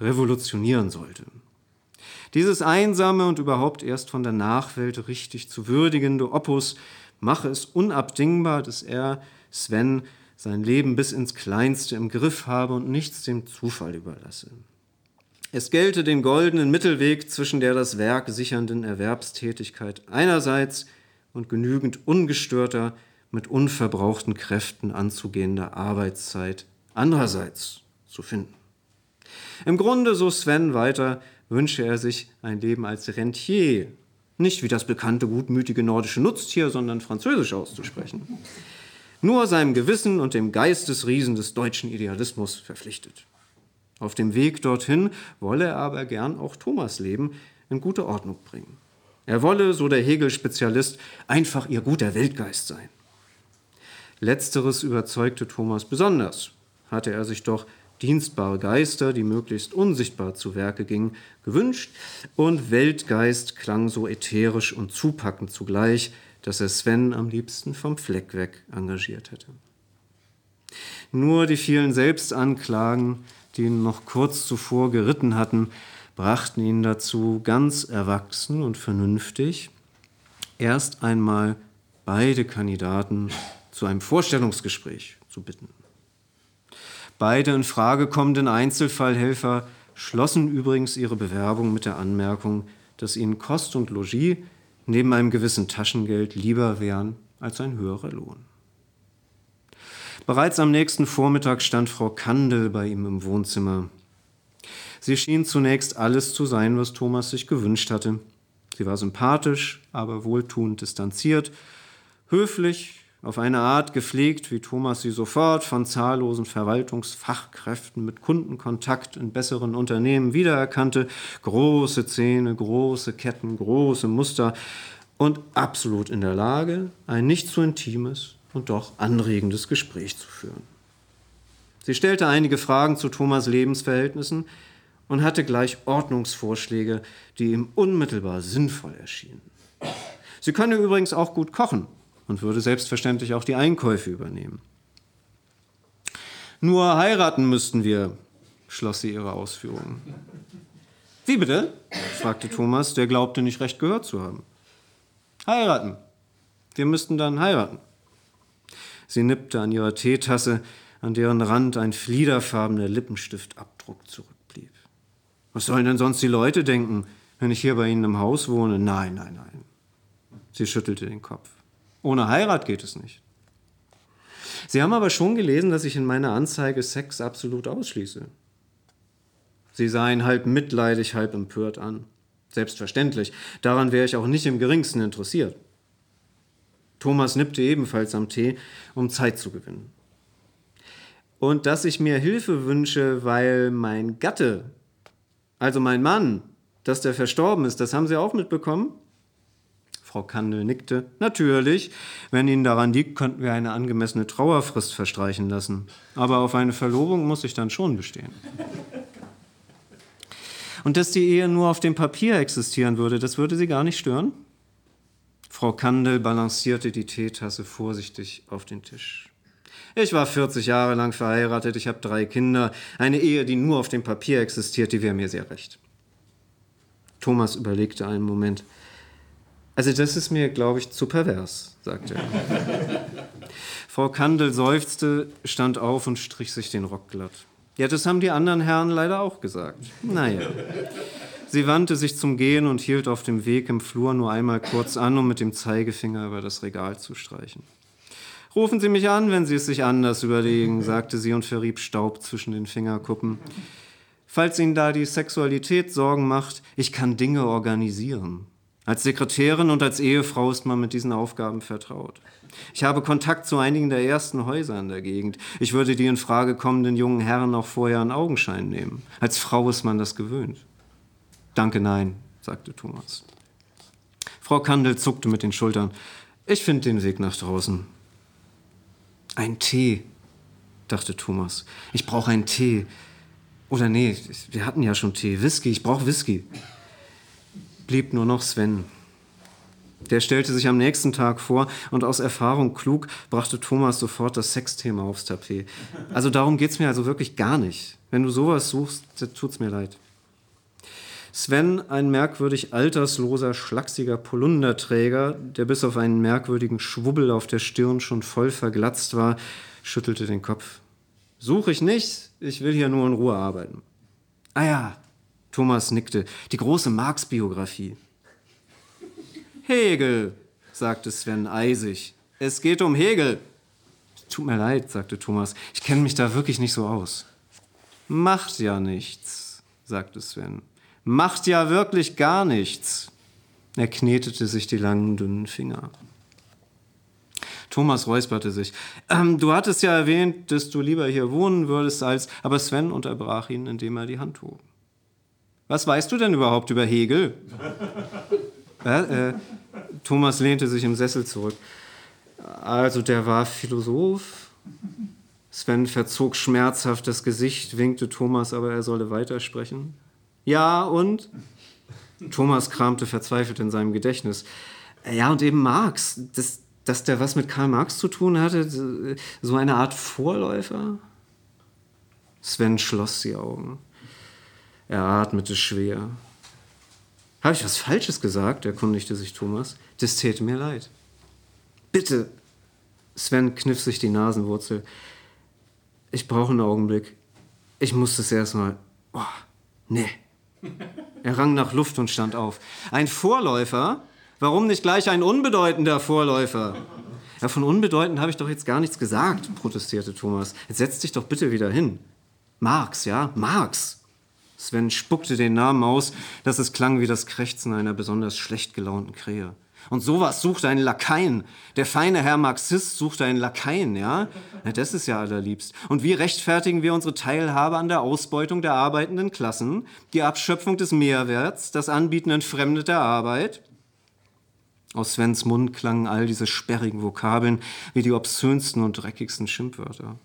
revolutionieren sollte. Dieses einsame und überhaupt erst von der Nachwelt richtig zu würdigende Opus mache es unabdingbar, dass er, Sven, sein Leben bis ins Kleinste im Griff habe und nichts dem Zufall überlasse. Es gelte den goldenen Mittelweg zwischen der das Werk sichernden Erwerbstätigkeit einerseits und genügend ungestörter, mit unverbrauchten Kräften anzugehender Arbeitszeit andererseits zu finden. Im Grunde, so Sven weiter, wünsche er sich ein Leben als Rentier. Nicht wie das bekannte gutmütige nordische Nutztier, sondern französisch auszusprechen. Nur seinem Gewissen und dem Geistesriesen des deutschen Idealismus verpflichtet. Auf dem Weg dorthin wolle er aber gern auch Thomas Leben in gute Ordnung bringen. Er wolle, so der Hegel-Spezialist, einfach ihr guter Weltgeist sein. Letzteres überzeugte Thomas besonders, hatte er sich doch dienstbare Geister, die möglichst unsichtbar zu Werke gingen, gewünscht, und Weltgeist klang so ätherisch und zupackend zugleich, dass er Sven am liebsten vom Fleck weg engagiert hätte. Nur die vielen Selbstanklagen, die ihn noch kurz zuvor geritten hatten, brachten ihn dazu, ganz erwachsen und vernünftig erst einmal beide Kandidaten zu einem Vorstellungsgespräch zu bitten. Beide in Frage kommenden Einzelfallhelfer schlossen übrigens ihre Bewerbung mit der Anmerkung, dass ihnen Kost und Logis neben einem gewissen Taschengeld lieber wären als ein höherer Lohn. Bereits am nächsten Vormittag stand Frau Kandel bei ihm im Wohnzimmer. Sie schien zunächst alles zu sein, was Thomas sich gewünscht hatte. Sie war sympathisch, aber wohltuend distanziert, höflich, auf eine Art gepflegt, wie Thomas sie sofort von zahllosen Verwaltungsfachkräften mit Kundenkontakt in besseren Unternehmen wiedererkannte. Große Zähne, große Ketten, große Muster und absolut in der Lage, ein nicht zu intimes und doch anregendes Gespräch zu führen. Sie stellte einige Fragen zu Thomas Lebensverhältnissen und hatte gleich Ordnungsvorschläge, die ihm unmittelbar sinnvoll erschienen. Sie könne übrigens auch gut kochen und würde selbstverständlich auch die Einkäufe übernehmen. Nur heiraten müssten wir, schloss sie ihre Ausführungen. Wie bitte? fragte Thomas, der glaubte nicht recht gehört zu haben. Heiraten. Wir müssten dann heiraten. Sie nippte an ihrer Teetasse, an deren Rand ein fliederfarbener Lippenstiftabdruck zurückblieb. Was sollen denn sonst die Leute denken, wenn ich hier bei Ihnen im Haus wohne? Nein, nein, nein. Sie schüttelte den Kopf. Ohne Heirat geht es nicht. Sie haben aber schon gelesen, dass ich in meiner Anzeige Sex absolut ausschließe. Sie sah ihn halb mitleidig, halb empört an. Selbstverständlich, daran wäre ich auch nicht im geringsten interessiert. Thomas nippte ebenfalls am Tee, um Zeit zu gewinnen. Und dass ich mir Hilfe wünsche, weil mein Gatte, also mein Mann, dass der verstorben ist, das haben Sie auch mitbekommen? Frau Kandel nickte. Natürlich. Wenn Ihnen daran liegt, könnten wir eine angemessene Trauerfrist verstreichen lassen. Aber auf eine Verlobung muss ich dann schon bestehen. Und dass die Ehe nur auf dem Papier existieren würde, das würde Sie gar nicht stören? Frau Kandel balancierte die Teetasse vorsichtig auf den Tisch. Ich war 40 Jahre lang verheiratet, ich habe drei Kinder. Eine Ehe, die nur auf dem Papier existiert, die wäre mir sehr recht. Thomas überlegte einen Moment. Also das ist mir, glaube ich, zu pervers, sagte er. Frau Kandel seufzte, stand auf und strich sich den Rock glatt. Ja, das haben die anderen Herren leider auch gesagt. Naja. Sie wandte sich zum Gehen und hielt auf dem Weg im Flur nur einmal kurz an, um mit dem Zeigefinger über das Regal zu streichen. Rufen Sie mich an, wenn Sie es sich anders überlegen, sagte sie und verrieb Staub zwischen den Fingerkuppen. Falls Ihnen da die Sexualität Sorgen macht, ich kann Dinge organisieren. Als Sekretärin und als Ehefrau ist man mit diesen Aufgaben vertraut. Ich habe Kontakt zu einigen der ersten Häuser in der Gegend. Ich würde die in Frage kommenden jungen Herren auch vorher in Augenschein nehmen. Als Frau ist man das gewöhnt. Danke, nein, sagte Thomas. Frau Kandel zuckte mit den Schultern. Ich finde den Weg nach draußen. Ein Tee, dachte Thomas. Ich brauche einen Tee. Oder nee, wir hatten ja schon Tee. Whisky, ich brauche Whisky blieb nur noch Sven. Der stellte sich am nächsten Tag vor und aus Erfahrung klug brachte Thomas sofort das Sexthema aufs Tapet. Also darum geht es mir also wirklich gar nicht. Wenn du sowas suchst, tut's mir leid. Sven, ein merkwürdig altersloser, schlachsiger Polunderträger, der bis auf einen merkwürdigen Schwubbel auf der Stirn schon voll verglatzt war, schüttelte den Kopf. Suche ich nicht, ich will hier nur in Ruhe arbeiten. Ah ja, Thomas nickte. Die große Marx-Biografie. Hegel, sagte Sven eisig. Es geht um Hegel. Tut mir leid, sagte Thomas. Ich kenne mich da wirklich nicht so aus. Macht ja nichts, sagte Sven. Macht ja wirklich gar nichts. Er knetete sich die langen, dünnen Finger. Thomas räusperte sich. Ähm, du hattest ja erwähnt, dass du lieber hier wohnen würdest als. Aber Sven unterbrach ihn, indem er die Hand hob. Was weißt du denn überhaupt über Hegel? äh, äh, Thomas lehnte sich im Sessel zurück. Also, der war Philosoph. Sven verzog schmerzhaft das Gesicht, winkte Thomas, aber er solle weitersprechen. Ja, und? Thomas kramte verzweifelt in seinem Gedächtnis. Ja, und eben Marx. Das, dass der was mit Karl Marx zu tun hatte, so eine Art Vorläufer? Sven schloss die Augen. Er atmete schwer. Habe ich was Falsches gesagt? erkundigte sich Thomas. Das täte mir leid. Bitte. Sven kniff sich die Nasenwurzel. Ich brauche einen Augenblick. Ich muss das erstmal. Oh, nee. Er rang nach Luft und stand auf. Ein Vorläufer? Warum nicht gleich ein unbedeutender Vorläufer? Ja, von unbedeutend habe ich doch jetzt gar nichts gesagt, protestierte Thomas. Jetzt setz dich doch bitte wieder hin. Marx, ja? Marx. Sven spuckte den Namen aus, dass es klang wie das Krächzen einer besonders schlecht gelaunten Krähe. Und sowas sucht einen Lakaien. Der feine Herr Marxist sucht einen Lakaien, ja? ja? Das ist ja allerliebst. Und wie rechtfertigen wir unsere Teilhabe an der Ausbeutung der arbeitenden Klassen, die Abschöpfung des Mehrwerts, das Anbieten entfremdeter Arbeit? Aus Svens Mund klangen all diese sperrigen Vokabeln wie die obszönsten und dreckigsten Schimpfwörter.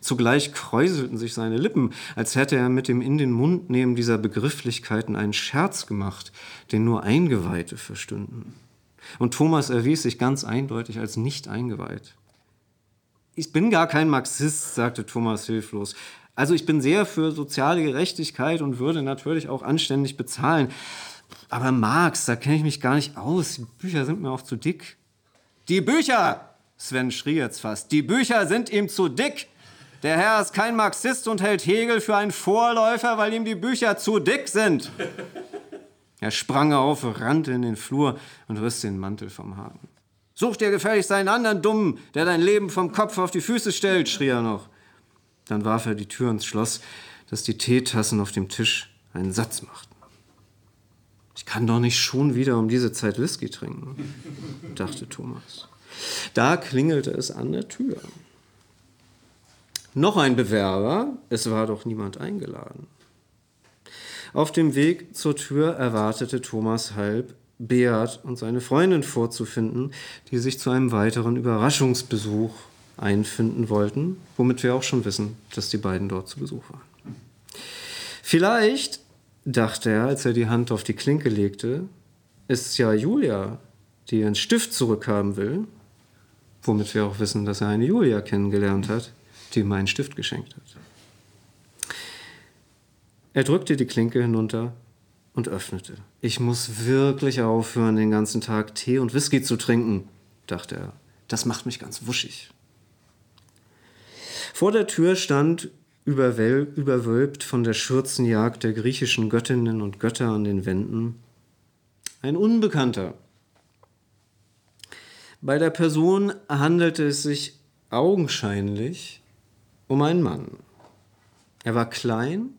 Zugleich kräuselten sich seine Lippen, als hätte er mit dem in den Mund nehmen dieser Begrifflichkeiten einen Scherz gemacht, den nur Eingeweihte verstünden. Und Thomas erwies sich ganz eindeutig als nicht eingeweiht. Ich bin gar kein Marxist, sagte Thomas hilflos. Also ich bin sehr für soziale Gerechtigkeit und würde natürlich auch anständig bezahlen. Aber Marx, da kenne ich mich gar nicht aus. Die Bücher sind mir auch zu dick. Die Bücher! Sven schrie jetzt fast. Die Bücher sind ihm zu dick. Der Herr ist kein Marxist und hält Hegel für einen Vorläufer, weil ihm die Bücher zu dick sind. Er sprang auf, rannte in den Flur und riss den Mantel vom Haken. Such dir gefälligst einen anderen Dummen, der dein Leben vom Kopf auf die Füße stellt, schrie er noch. Dann warf er die Tür ins Schloss, dass die Teetassen auf dem Tisch einen Satz machten. Ich kann doch nicht schon wieder um diese Zeit Whisky trinken, dachte Thomas. Da klingelte es an der Tür. Noch ein Bewerber, es war doch niemand eingeladen. Auf dem Weg zur Tür erwartete Thomas Halb, Beat und seine Freundin vorzufinden, die sich zu einem weiteren Überraschungsbesuch einfinden wollten, womit wir auch schon wissen, dass die beiden dort zu Besuch waren. Vielleicht dachte er, als er die Hand auf die Klinke legte, ist ja Julia, die ihren Stift zurückhaben will, womit wir auch wissen, dass er eine Julia kennengelernt hat, die ihm einen Stift geschenkt hat. Er drückte die Klinke hinunter und öffnete. Ich muss wirklich aufhören, den ganzen Tag Tee und Whisky zu trinken, dachte er. Das macht mich ganz wuschig. Vor der Tür stand überwölbt von der Schürzenjagd der griechischen Göttinnen und Götter an den Wänden. Ein Unbekannter. Bei der Person handelte es sich augenscheinlich um einen Mann. Er war klein,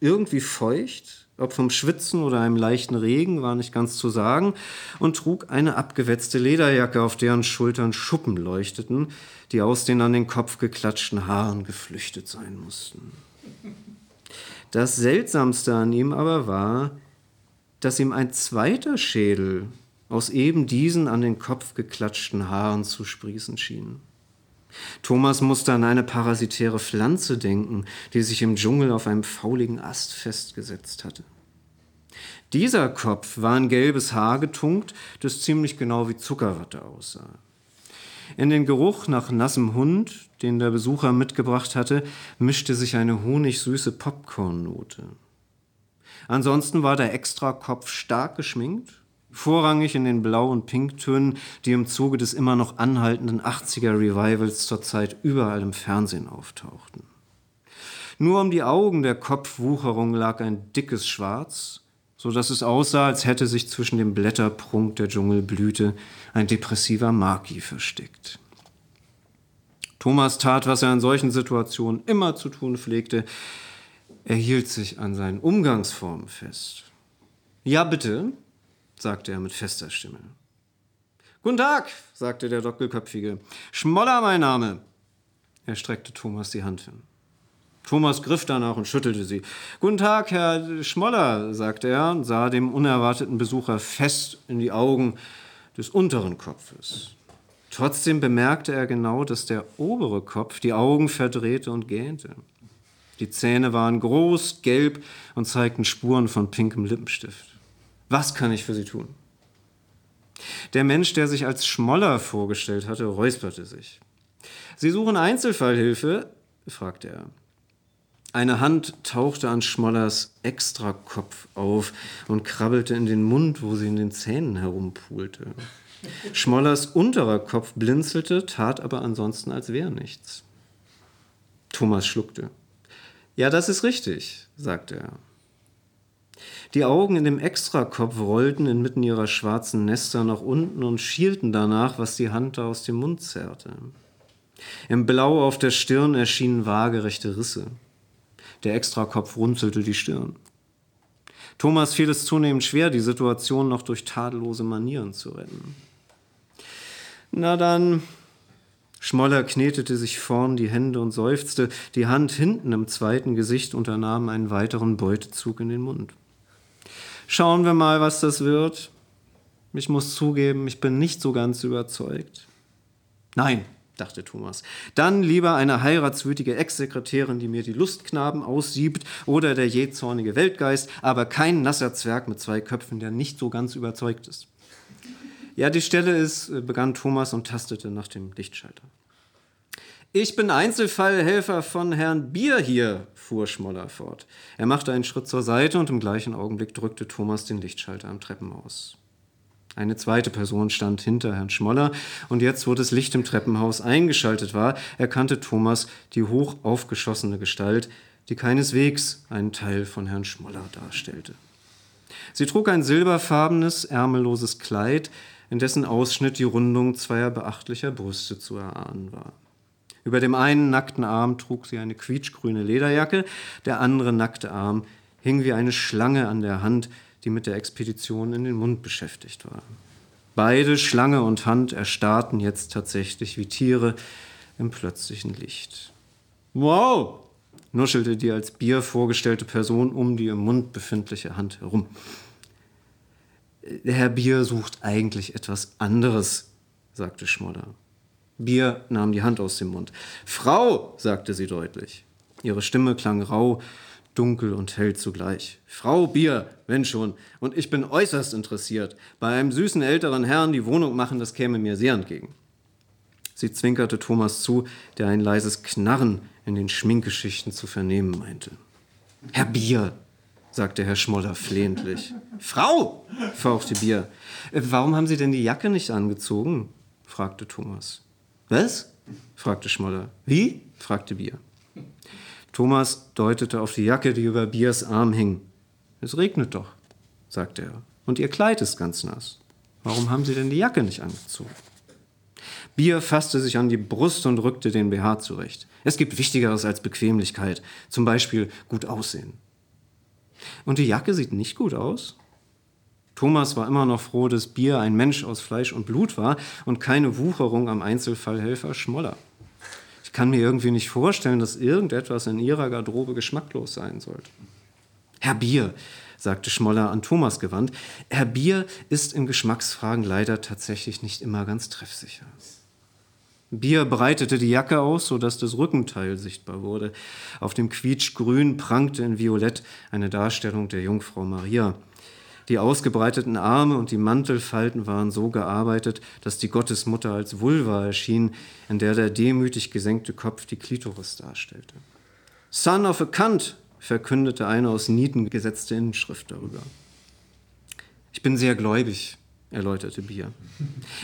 irgendwie feucht, ob vom Schwitzen oder einem leichten Regen war nicht ganz zu sagen, und trug eine abgewetzte Lederjacke, auf deren Schultern Schuppen leuchteten, die aus den an den Kopf geklatschten Haaren geflüchtet sein mussten. Das Seltsamste an ihm aber war, dass ihm ein zweiter Schädel aus eben diesen an den Kopf geklatschten Haaren zu sprießen schien. Thomas musste an eine parasitäre Pflanze denken, die sich im Dschungel auf einem fauligen Ast festgesetzt hatte. Dieser Kopf war in gelbes Haar getunkt, das ziemlich genau wie Zuckerwatte aussah. In den Geruch nach nassem Hund, den der Besucher mitgebracht hatte, mischte sich eine honigsüße Popcornnote. Ansonsten war der Extrakopf stark geschminkt, vorrangig in den Blau- und Pinktönen, die im Zuge des immer noch anhaltenden 80er-Revivals zurzeit überall im Fernsehen auftauchten. Nur um die Augen der Kopfwucherung lag ein dickes Schwarz, so dass es aussah, als hätte sich zwischen dem Blätterprunk der Dschungelblüte ein depressiver Maki versteckt. Thomas tat, was er in solchen Situationen immer zu tun pflegte. Er hielt sich an seinen Umgangsformen fest. Ja, bitte, sagte er mit fester Stimme. Guten Tag, sagte der Dockelköpfige. Schmoller mein Name. Er streckte Thomas die Hand hin. Thomas griff danach und schüttelte sie. Guten Tag, Herr Schmoller, sagte er und sah dem unerwarteten Besucher fest in die Augen des unteren Kopfes. Trotzdem bemerkte er genau, dass der obere Kopf die Augen verdrehte und gähnte. Die Zähne waren groß, gelb und zeigten Spuren von pinkem Lippenstift. Was kann ich für Sie tun? Der Mensch, der sich als Schmoller vorgestellt hatte, räusperte sich. Sie suchen Einzelfallhilfe? fragte er. Eine Hand tauchte an Schmollers Extrakopf auf und krabbelte in den Mund, wo sie in den Zähnen herumpulte. Schmollers unterer Kopf blinzelte, tat aber ansonsten, als wäre nichts. Thomas schluckte. Ja, das ist richtig, sagte er. Die Augen in dem Extrakopf rollten inmitten ihrer schwarzen Nester nach unten und schielten danach, was die Hand da aus dem Mund zerrte. Im Blau auf der Stirn erschienen waagerechte Risse. Der Extrakopf runzelte die Stirn. Thomas fiel es zunehmend schwer, die Situation noch durch tadellose Manieren zu retten. Na dann. Schmoller knetete sich vorn die Hände und seufzte. Die Hand hinten im zweiten Gesicht unternahm einen weiteren Beutezug in den Mund. Schauen wir mal, was das wird. Ich muss zugeben, ich bin nicht so ganz überzeugt. Nein, dachte Thomas. Dann lieber eine heiratswütige Ex-Sekretärin, die mir die Lustknaben aussiebt, oder der jähzornige Weltgeist, aber kein nasser Zwerg mit zwei Köpfen, der nicht so ganz überzeugt ist. Ja, die Stelle ist, äh, begann Thomas und tastete nach dem Lichtschalter. Ich bin Einzelfallhelfer von Herrn Bier hier, fuhr Schmoller fort. Er machte einen Schritt zur Seite und im gleichen Augenblick drückte Thomas den Lichtschalter am Treppenhaus. Eine zweite Person stand hinter Herrn Schmoller, und jetzt, wo das Licht im Treppenhaus eingeschaltet war, erkannte Thomas die hoch aufgeschossene Gestalt, die keineswegs einen Teil von Herrn Schmoller darstellte. Sie trug ein silberfarbenes, ärmelloses Kleid, in dessen Ausschnitt die Rundung zweier beachtlicher Brüste zu erahnen war. Über dem einen nackten Arm trug sie eine quietschgrüne Lederjacke, der andere nackte Arm hing wie eine Schlange an der Hand, die mit der Expedition in den Mund beschäftigt war. Beide, Schlange und Hand, erstarrten jetzt tatsächlich wie Tiere im plötzlichen Licht. Wow! nuschelte die als Bier vorgestellte Person um die im Mund befindliche Hand herum. Herr Bier sucht eigentlich etwas anderes, sagte Schmoller. Bier nahm die Hand aus dem Mund. Frau, sagte sie deutlich. Ihre Stimme klang rau dunkel und hell zugleich. Frau Bier, wenn schon, und ich bin äußerst interessiert. Bei einem süßen älteren Herrn die Wohnung machen, das käme mir sehr entgegen. Sie zwinkerte Thomas zu, der ein leises Knarren in den Schminkgeschichten zu vernehmen meinte. Herr Bier, sagte Herr Schmoller flehentlich. Frau, fauchte Bier. Warum haben Sie denn die Jacke nicht angezogen? fragte Thomas. Was? fragte Schmoller. Wie? fragte Bier. Thomas deutete auf die Jacke, die über Biers Arm hing. Es regnet doch, sagte er. Und Ihr Kleid ist ganz nass. Warum haben Sie denn die Jacke nicht angezogen? Bier fasste sich an die Brust und rückte den BH zurecht. Es gibt Wichtigeres als Bequemlichkeit, zum Beispiel gut aussehen. Und die Jacke sieht nicht gut aus? Thomas war immer noch froh, dass Bier ein Mensch aus Fleisch und Blut war und keine Wucherung am Einzelfallhelfer Schmoller. Ich kann mir irgendwie nicht vorstellen, dass irgendetwas in ihrer Garderobe geschmacklos sein sollte. Herr Bier, sagte Schmoller an Thomas gewandt, Herr Bier ist in Geschmacksfragen leider tatsächlich nicht immer ganz treffsicher. Bier breitete die Jacke aus, sodass das Rückenteil sichtbar wurde. Auf dem Quietschgrün prangte in Violett eine Darstellung der Jungfrau Maria. Die ausgebreiteten Arme und die Mantelfalten waren so gearbeitet, dass die Gottesmutter als Vulva erschien, in der der demütig gesenkte Kopf die Klitoris darstellte. Son of a Kant, verkündete eine aus Nieten gesetzte Inschrift darüber. Ich bin sehr gläubig, erläuterte Bier.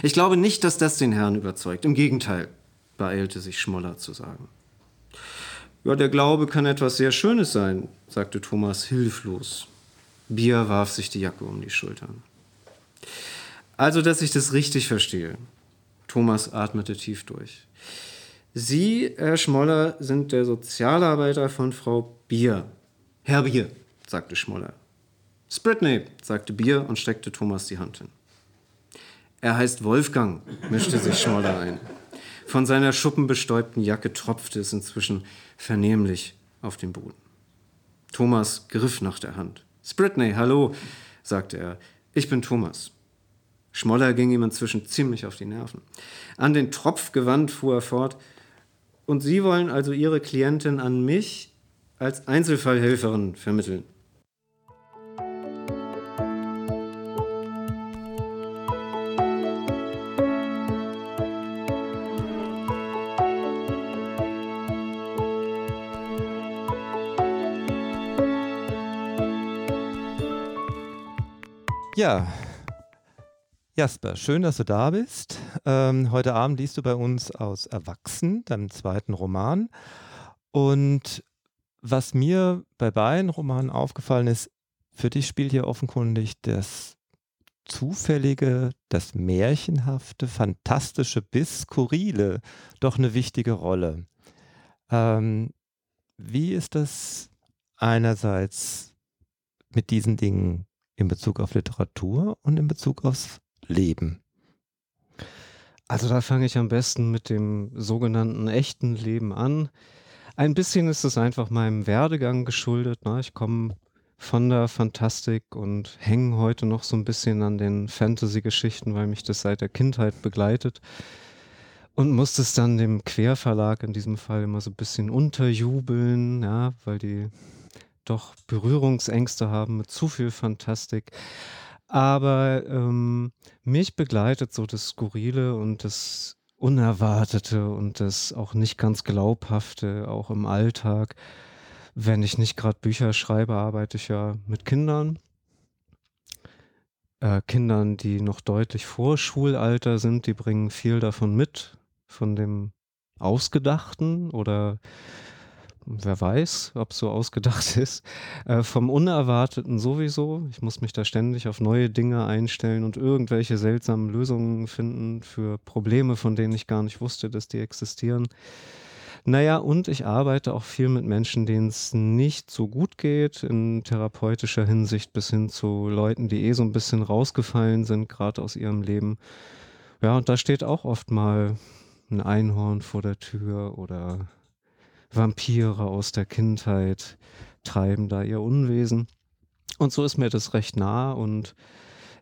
Ich glaube nicht, dass das den Herrn überzeugt. Im Gegenteil, beeilte sich Schmoller zu sagen. Ja, der Glaube kann etwas sehr Schönes sein, sagte Thomas hilflos. Bier warf sich die Jacke um die Schultern. Also, dass ich das richtig verstehe. Thomas atmete tief durch. Sie, Herr Schmoller, sind der Sozialarbeiter von Frau Bier. Herr Bier, sagte Schmoller. Spritney, sagte Bier und steckte Thomas die Hand hin. Er heißt Wolfgang, mischte sich Schmoller ein. Von seiner schuppenbestäubten Jacke tropfte es inzwischen vernehmlich auf den Boden. Thomas griff nach der Hand. Spritney, hallo, sagte er. Ich bin Thomas. Schmoller ging ihm inzwischen ziemlich auf die Nerven. An den Tropf gewandt fuhr er fort. Und Sie wollen also Ihre Klientin an mich als Einzelfallhelferin vermitteln? Ja, Jasper, schön, dass du da bist. Ähm, heute Abend liest du bei uns aus Erwachsen, deinem zweiten Roman. Und was mir bei beiden Romanen aufgefallen ist, für dich spielt hier offenkundig das Zufällige, das Märchenhafte, Fantastische bis Skurrile doch eine wichtige Rolle. Ähm, wie ist das einerseits mit diesen Dingen in Bezug auf Literatur und in Bezug aufs Leben? Also da fange ich am besten mit dem sogenannten echten Leben an. Ein bisschen ist es einfach meinem Werdegang geschuldet. Ne? Ich komme von der Fantastik und hänge heute noch so ein bisschen an den Fantasy-Geschichten, weil mich das seit der Kindheit begleitet. Und musste es dann dem Querverlag in diesem Fall immer so ein bisschen unterjubeln, ja, weil die doch Berührungsängste haben mit zu viel Fantastik. Aber ähm, mich begleitet so das Skurrile und das Unerwartete und das auch nicht ganz Glaubhafte, auch im Alltag. Wenn ich nicht gerade Bücher schreibe, arbeite ich ja mit Kindern. Äh, Kindern, die noch deutlich vor Schulalter sind, die bringen viel davon mit, von dem Ausgedachten oder wer weiß, ob es so ausgedacht ist, äh, vom Unerwarteten sowieso. Ich muss mich da ständig auf neue Dinge einstellen und irgendwelche seltsamen Lösungen finden für Probleme, von denen ich gar nicht wusste, dass die existieren. Naja, und ich arbeite auch viel mit Menschen, denen es nicht so gut geht, in therapeutischer Hinsicht, bis hin zu Leuten, die eh so ein bisschen rausgefallen sind, gerade aus ihrem Leben. Ja, und da steht auch oft mal ein Einhorn vor der Tür oder Vampire aus der Kindheit treiben da ihr Unwesen. Und so ist mir das recht nah und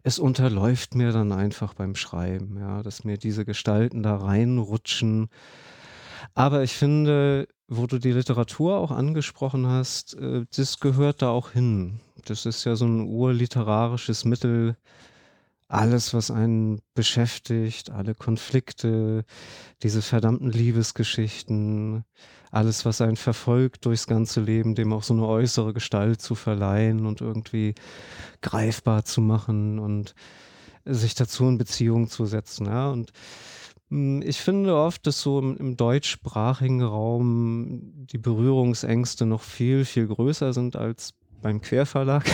es unterläuft mir dann einfach beim Schreiben, ja, dass mir diese Gestalten da reinrutschen. Aber ich finde, wo du die Literatur auch angesprochen hast, äh, das gehört da auch hin. Das ist ja so ein urliterarisches Mittel, alles, was einen beschäftigt, alle Konflikte, diese verdammten Liebesgeschichten, alles, was einen verfolgt durchs ganze Leben, dem auch so eine äußere Gestalt zu verleihen und irgendwie greifbar zu machen und sich dazu in Beziehung zu setzen. Ja? Und hm, ich finde oft, dass so im, im, deutschsprachigen Raum die Berührungsängste noch viel, viel größer sind als beim Querverlag.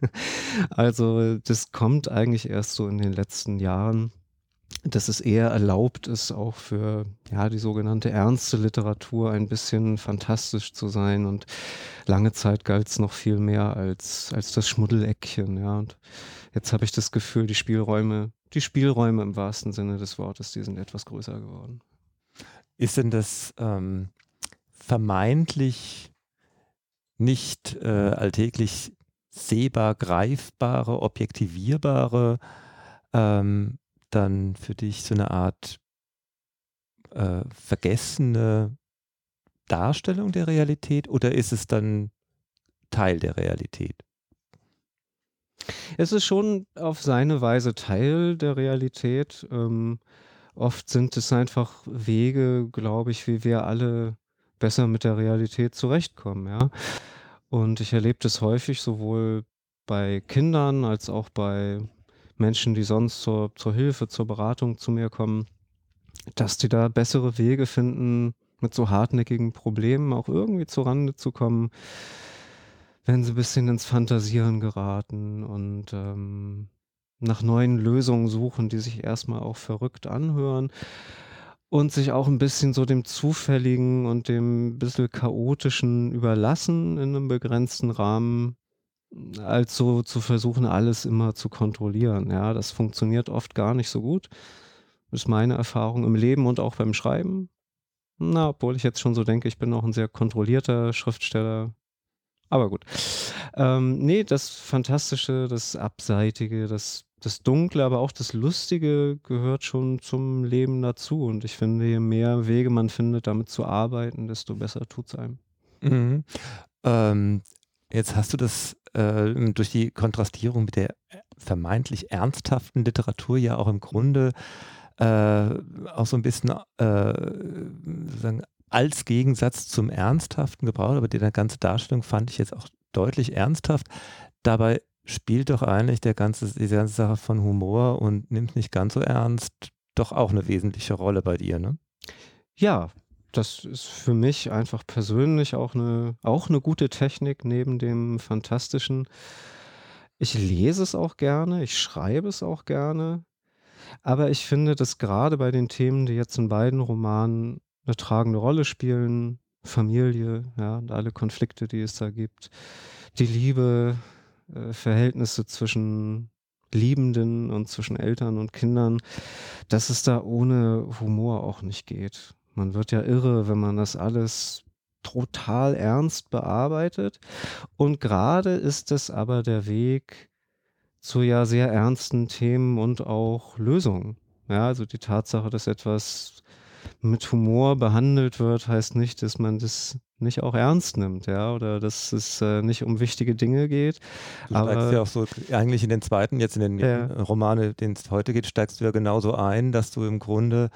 also das kommt eigentlich erst so in den letzten Jahren, dass es eher erlaubt ist, auch für ja, die sogenannte ernste Literatur ein bisschen fantastisch zu sein. Und lange Zeit galt es noch viel mehr als, als das Schmuddeleckchen. Ja. Und jetzt habe ich das Gefühl, die Spielräume, die Spielräume im wahrsten Sinne des Wortes, die sind etwas größer geworden. Ist denn das ähm, vermeintlich nicht äh, alltäglich sehbar, greifbare, objektivierbare, ähm, dann für dich so eine Art äh, vergessene Darstellung der Realität oder ist es dann Teil der Realität? Es ist schon auf seine Weise Teil der Realität. Ähm, oft sind es einfach Wege, glaube ich, wie wir alle besser mit der Realität zurechtkommen, ja. Und ich erlebe das häufig sowohl bei Kindern als auch bei Menschen, die sonst zur, zur Hilfe, zur Beratung zu mir kommen, dass die da bessere Wege finden, mit so hartnäckigen Problemen auch irgendwie zurande zu kommen, wenn sie ein bisschen ins Fantasieren geraten und ähm, nach neuen Lösungen suchen, die sich erstmal auch verrückt anhören und sich auch ein bisschen so dem Zufälligen und dem bisschen chaotischen überlassen in einem begrenzten Rahmen. Als so zu versuchen, alles immer zu kontrollieren. Ja, das funktioniert oft gar nicht so gut. Das ist meine Erfahrung im Leben und auch beim Schreiben. Na, obwohl ich jetzt schon so denke, ich bin auch ein sehr kontrollierter Schriftsteller. Aber gut. Ähm, nee, das Fantastische, das Abseitige, das, das Dunkle, aber auch das Lustige gehört schon zum Leben dazu. Und ich finde, je mehr Wege man findet, damit zu arbeiten, desto besser tut es einem. Mhm. Ähm, jetzt hast du das äh, durch die Kontrastierung mit der vermeintlich ernsthaften Literatur ja auch im Grunde äh, auch so ein bisschen äh, sozusagen als Gegensatz zum Ernsthaften gebraucht, aber die ganze Darstellung fand ich jetzt auch deutlich ernsthaft. Dabei spielt doch eigentlich der ganze, die ganze Sache von Humor und nimmt nicht ganz so ernst doch auch eine wesentliche Rolle bei dir, ne? Ja, das ist für mich einfach persönlich auch eine, auch eine gute Technik neben dem Fantastischen. Ich lese es auch gerne, ich schreibe es auch gerne, aber ich finde, dass gerade bei den Themen, die jetzt in beiden Romanen eine tragende Rolle spielen, Familie, ja, und alle Konflikte, die es da gibt, die Liebe, äh, Verhältnisse zwischen Liebenden und zwischen Eltern und Kindern, dass es da ohne Humor auch nicht geht. Man wird ja irre, wenn man das alles total ernst bearbeitet. Und gerade ist es aber der Weg zu ja sehr ernsten Themen und auch Lösungen. Ja, also die Tatsache, dass etwas mit Humor behandelt wird, heißt nicht, dass man das nicht auch ernst nimmt, ja, oder dass es äh, nicht um wichtige Dinge geht. Du aber, steigst ja auch so eigentlich in den zweiten, jetzt in den äh, Romane, den es heute geht, steigst du ja genauso ein, dass du im Grunde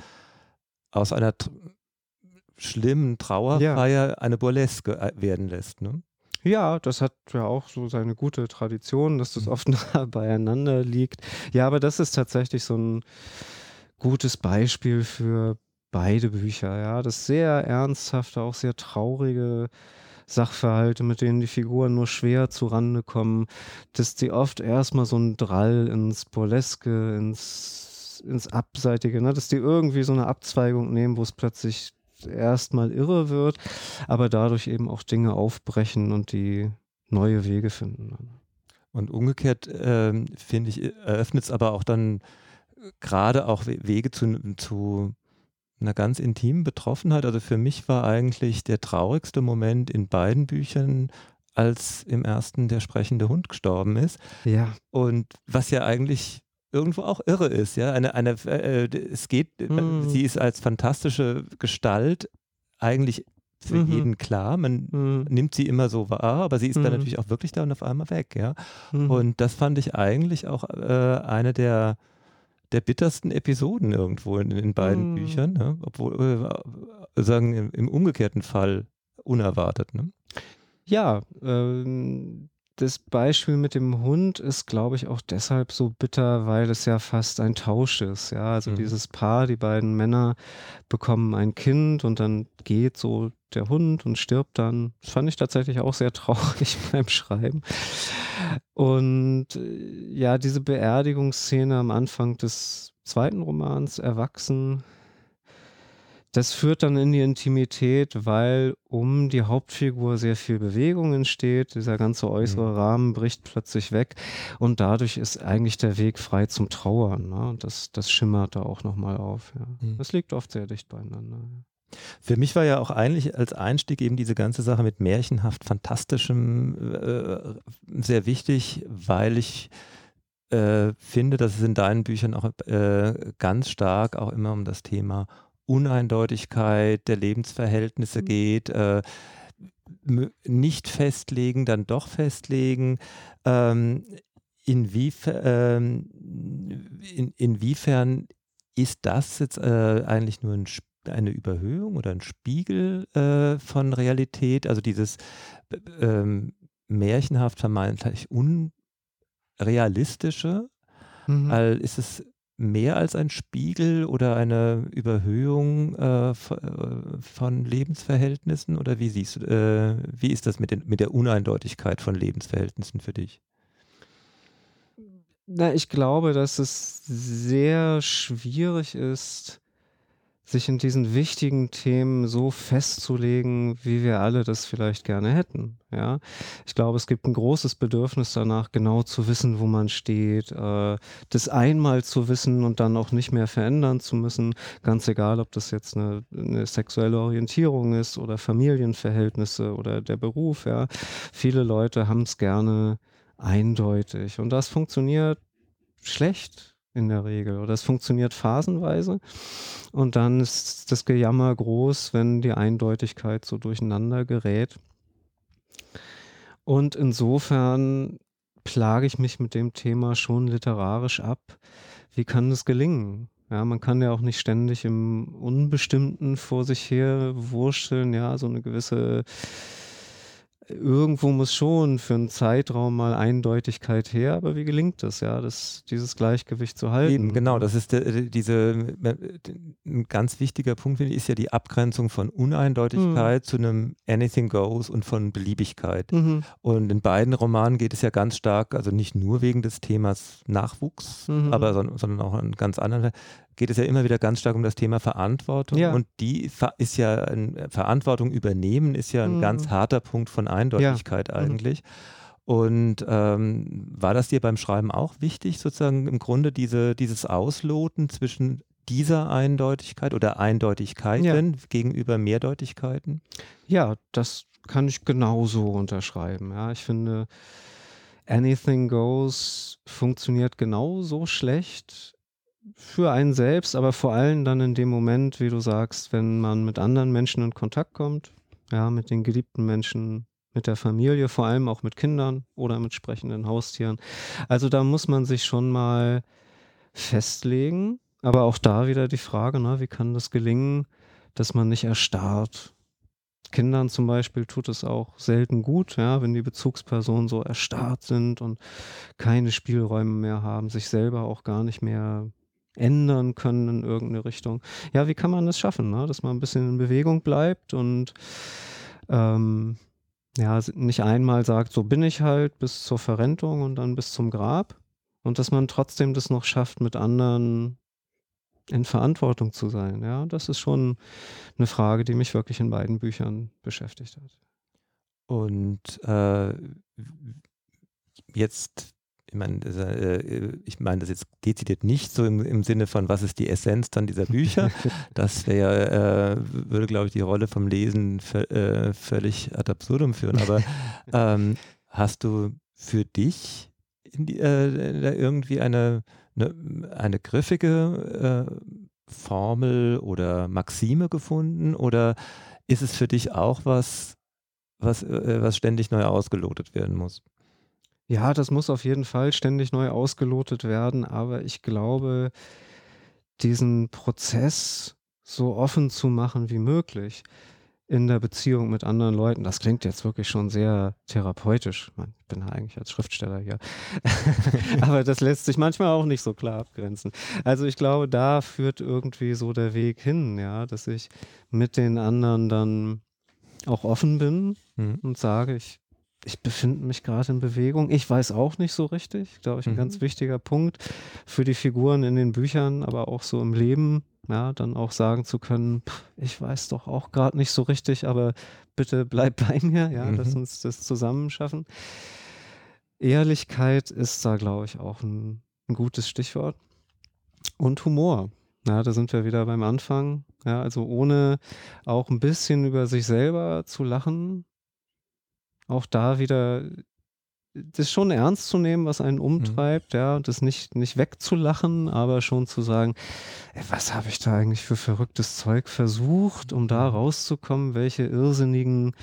aus einer schlimmen Trauerfeier ja. eine Burleske äh, werden lässt. Ne? Ja, das hat ja auch so seine gute Tradition, dass das mhm. oft nah beieinander liegt. Ja, aber das ist tatsächlich so ein gutes Beispiel für beide Bücher. Ja, das sehr ernsthafte, auch sehr traurige Sachverhalte, mit denen die Figuren nur schwer zurande kommen, dass die oft erstmal so einen Drall ins Burleske, ins, ins Abseitige, ne? dass die irgendwie so eine Abzweigung nehmen, wo es plötzlich erstmal irre wird, aber dadurch eben auch Dinge aufbrechen und die neue Wege finden. Und umgekehrt, äh, finde ich, eröffnet es aber auch dann gerade auch Wege zu, zu einer ganz intimen Betroffenheit. Also für mich war eigentlich der traurigste Moment in beiden Büchern, als im ersten der sprechende Hund gestorben ist. Ja. Und was ja eigentlich irgendwo auch irre ist. Ja, eine, eine, äh, es geht, mm. sie ist als fantastische Gestalt eigentlich für mhm. jeden klar. Man mhm. nimmt sie immer so wahr, aber sie ist mhm. dann natürlich auch wirklich da und auf einmal weg. Ja, mhm. und das fand ich eigentlich auch äh, eine der der bittersten Episoden irgendwo in, in beiden mhm. Büchern, ja? obwohl äh, sagen im, im, umgekehrten Fall unerwartet. Ne? Ja, ähm, das Beispiel mit dem Hund ist, glaube ich, auch deshalb so bitter, weil es ja fast ein Tausch ist. Ja, also mhm. dieses Paar, die beiden Männer bekommen ein Kind und dann geht so der Hund und stirbt dann. Das fand ich tatsächlich auch sehr traurig beim Schreiben. Und äh, ja, diese Beerdigungsszene am Anfang des zweiten Romans, Erwachsen, das führt dann in die Intimität, weil um die Hauptfigur sehr viel Bewegung entsteht. Dieser ganze äußere mhm. Rahmen bricht plötzlich weg und dadurch ist eigentlich der Weg frei zum Trauern. Ne? Das, das schimmert da auch nochmal auf. Ja. Mhm. Das liegt oft sehr dicht beieinander. Für mich war ja auch eigentlich als Einstieg eben diese ganze Sache mit märchenhaft Fantastischem äh, sehr wichtig, weil ich äh, finde, dass es in deinen Büchern auch äh, ganz stark auch immer um das Thema Uneindeutigkeit der Lebensverhältnisse mhm. geht, äh, nicht festlegen, dann doch festlegen. Ähm, inwiefern, ähm, in, inwiefern ist das jetzt äh, eigentlich nur ein, eine Überhöhung oder ein Spiegel äh, von Realität? Also dieses ähm, märchenhaft vermeintlich unrealistische? Mhm. Ist es mehr als ein Spiegel oder eine Überhöhung äh, äh, von Lebensverhältnissen? Oder wie siehst du, äh, wie ist das mit, den, mit der Uneindeutigkeit von Lebensverhältnissen für dich? Na, ich glaube, dass es sehr schwierig ist, sich in diesen wichtigen Themen so festzulegen, wie wir alle das vielleicht gerne hätten. Ja, ich glaube, es gibt ein großes Bedürfnis danach, genau zu wissen, wo man steht, äh, das einmal zu wissen und dann auch nicht mehr verändern zu müssen. Ganz egal, ob das jetzt eine, eine sexuelle Orientierung ist oder Familienverhältnisse oder der Beruf. Ja, viele Leute haben es gerne eindeutig und das funktioniert schlecht in der Regel. Oder es funktioniert phasenweise. Und dann ist das Gejammer groß, wenn die Eindeutigkeit so durcheinander gerät. Und insofern plage ich mich mit dem Thema schon literarisch ab. Wie kann das gelingen? Ja, man kann ja auch nicht ständig im Unbestimmten vor sich her wurschteln, ja, so eine gewisse irgendwo muss schon für einen Zeitraum mal Eindeutigkeit her, aber wie gelingt es, ja, das, dieses Gleichgewicht zu halten? Eben, genau, das ist de, diese, ein ganz wichtiger Punkt, finde ich, ist ja die Abgrenzung von Uneindeutigkeit mhm. zu einem Anything Goes und von Beliebigkeit. Mhm. Und in beiden Romanen geht es ja ganz stark, also nicht nur wegen des Themas Nachwuchs, mhm. aber sondern auch an ganz anderen, geht es ja immer wieder ganz stark um das Thema Verantwortung. Ja. Und die ist ja, ein, Verantwortung übernehmen ist ja ein mhm. ganz harter Punkt von Eindeutigkeit ja. Mhm. eigentlich. Mhm. Und ähm, war das dir beim Schreiben auch wichtig, sozusagen im Grunde diese, dieses Ausloten zwischen dieser Eindeutigkeit oder Eindeutigkeiten ja. gegenüber Mehrdeutigkeiten? Ja, das kann ich genauso unterschreiben. Ja, ich finde, Anything Goes funktioniert genauso schlecht für einen selbst, aber vor allem dann in dem Moment, wie du sagst, wenn man mit anderen Menschen in Kontakt kommt, ja, mit den geliebten Menschen, mit der Familie, vor allem auch mit Kindern oder mit sprechenden Haustieren. Also da muss man sich schon mal festlegen, aber auch da wieder die Frage, ne, wie kann das gelingen, dass man nicht erstarrt. Kindern zum Beispiel tut es auch selten gut, ja, wenn die Bezugspersonen so erstarrt sind und keine Spielräume mehr haben, sich selber auch gar nicht mehr ändern können in irgendeine Richtung. Ja, wie kann man das schaffen, ne? dass man ein bisschen in Bewegung bleibt und ähm, ja, nicht einmal sagt, so bin ich halt bis zur Verrentung und dann bis zum Grab und dass man trotzdem das noch schafft, mit anderen in Verantwortung zu sein. Ja, das ist schon eine Frage, die mich wirklich in beiden Büchern beschäftigt hat. Und äh, jetzt ich meine, äh, ich meine das jetzt dezidiert nicht so im, im, Sinne von, was ist die Essenz dann dieser Bücher. Das wäre, äh, würde, glaube ich, die Rolle vom Lesen äh, völlig ad absurdum führen. Aber ähm, hast du für dich die, äh, irgendwie eine, eine, eine griffige äh, Formel oder Maxime gefunden? Oder ist es für dich auch was, was, äh, was ständig neu ausgelotet werden muss? Ja, das muss auf jeden Fall ständig neu ausgelotet werden, aber ich glaube, diesen Prozess so offen zu machen wie möglich in der Beziehung mit anderen Leuten, das klingt jetzt wirklich schon sehr therapeutisch. Ich bin eigentlich als Schriftsteller hier. aber das lässt sich manchmal auch nicht so klar abgrenzen. Also ich glaube, da führt irgendwie so der Weg hin, ja, dass ich mit den anderen dann auch offen bin mhm. und sage, ich ich befinde mich gerade in Bewegung. Ich weiß auch nicht so richtig, glaube ich, ein mhm. ganz wichtiger Punkt für die Figuren in den Büchern, aber auch so im Leben, ja, dann auch sagen zu können, ich weiß doch auch gerade nicht so richtig, aber bitte bleib bei mir, ja, mhm. lass uns das zusammen schaffen. Ehrlichkeit ist da, glaube ich, auch ein, ein gutes Stichwort. Und Humor. Ja, da sind wir wieder beim Anfang. Ja, also ohne auch ein bisschen über sich selber zu lachen, auch da wieder das schon ernst zu nehmen, was einen mhm. umtreibt, mhm. ja, und das nicht, nicht wegzulachen, aber schon zu sagen, ey, was habe ich da eigentlich für verrücktes Zeug versucht, um da mhm. rauszukommen, welche irrsinnigen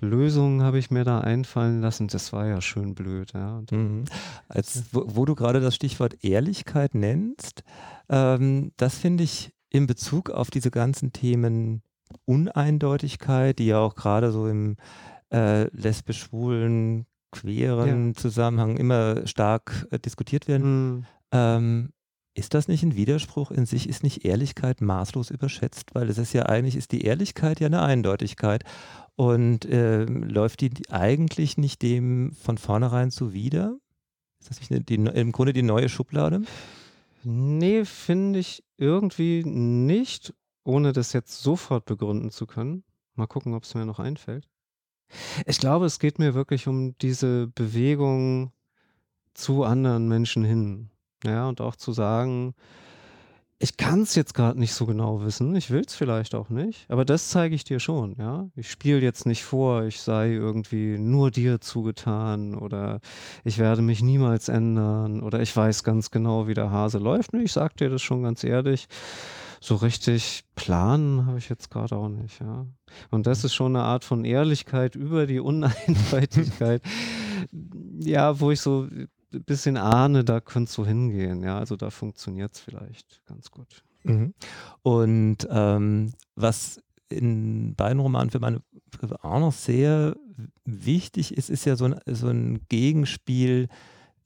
Lösungen habe ich mir da einfallen lassen, das war ja schön blöd, ja. Mhm. Als, wo, wo, du gerade das Stichwort Ehrlichkeit nennst, ähm, das finde ich in Bezug auf diese ganzen Themen Uneindeutigkeit, die ja auch gerade so im äh, lesbisch-schwulen, queeren ja. Zusammenhang immer stark äh, diskutiert werden. Mhm. Ähm, ist das nicht ein Widerspruch in sich? Ist nicht Ehrlichkeit maßlos überschätzt? Weil es ist ja eigentlich, ist die Ehrlichkeit ja eine Eindeutigkeit. Und äh, läuft die eigentlich nicht dem von vornherein zuwider? Ist das nicht eine, die, im Grunde die neue Schublade? Nee, finde ich irgendwie nicht. ohne das jetzt sofort begründen zu können, mal gucken, ob es mir noch einfällt. Ich glaube, es geht mir wirklich um diese Bewegung zu anderen Menschen hin. Ja, und auch zu sagen, ich kann es jetzt gerade nicht so genau wissen, ich will es vielleicht auch nicht, aber das zeige ich dir schon, ja. Ich spiele jetzt nicht vor, ich sei irgendwie nur dir zugetan oder ich werde mich niemals ändern oder ich weiß ganz genau, wie der Hase läuft. Ich sag dir das schon ganz ehrlich. So richtig planen habe ich jetzt gerade auch nicht, ja. Und das ist schon eine Art von Ehrlichkeit über die Uneindeutigkeit, ja, wo ich so ein bisschen ahne, da könnte es so hingehen. Ja, also da funktioniert es vielleicht ganz gut. Mhm. Und ähm, was in beiden Romanen für meine auch noch sehr wichtig ist, ist ja so ein, so ein Gegenspiel.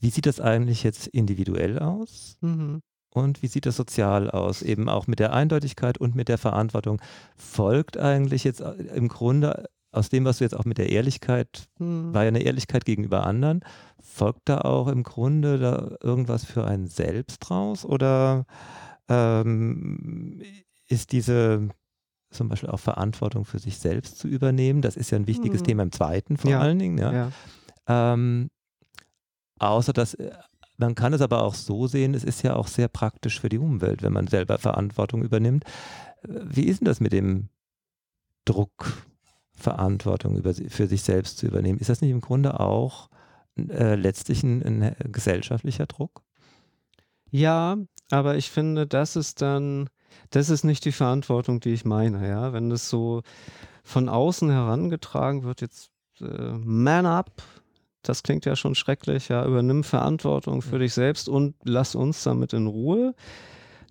Wie sieht das eigentlich jetzt individuell aus? Mhm. Und wie sieht das sozial aus? Eben auch mit der Eindeutigkeit und mit der Verantwortung. Folgt eigentlich jetzt äh, im Grunde aus dem, was du jetzt auch mit der Ehrlichkeit, mhm. war ja eine Ehrlichkeit gegenüber anderen, folgt da auch im Grunde da irgendwas für einen selbst raus? Oder ähm, ist diese zum Beispiel auch Verantwortung für sich selbst zu übernehmen? Das ist ja ein wichtiges mhm. Thema im zweiten vor ja. allen Dingen. Ja. ja. Ähm, außer dass äh, man kann es aber auch so sehen, es ist ja auch sehr praktisch für die Umwelt, wenn man selber Verantwortung übernimmt. Wie ist denn das mit dem Druck Verantwortung über, für sich selbst zu übernehmen. Ist das nicht im Grunde auch äh, letztlich ein, ein, gesellschaftlicher Druck? Ja, aber ich finde, das ist dann, das ist nicht die Verantwortung, die ich meine, ja. Wenn das so von außen herangetragen wird, jetzt äh, man up, das klingt ja schon schrecklich, ja, übernimm Verantwortung für dich selbst und lass uns damit in Ruhe.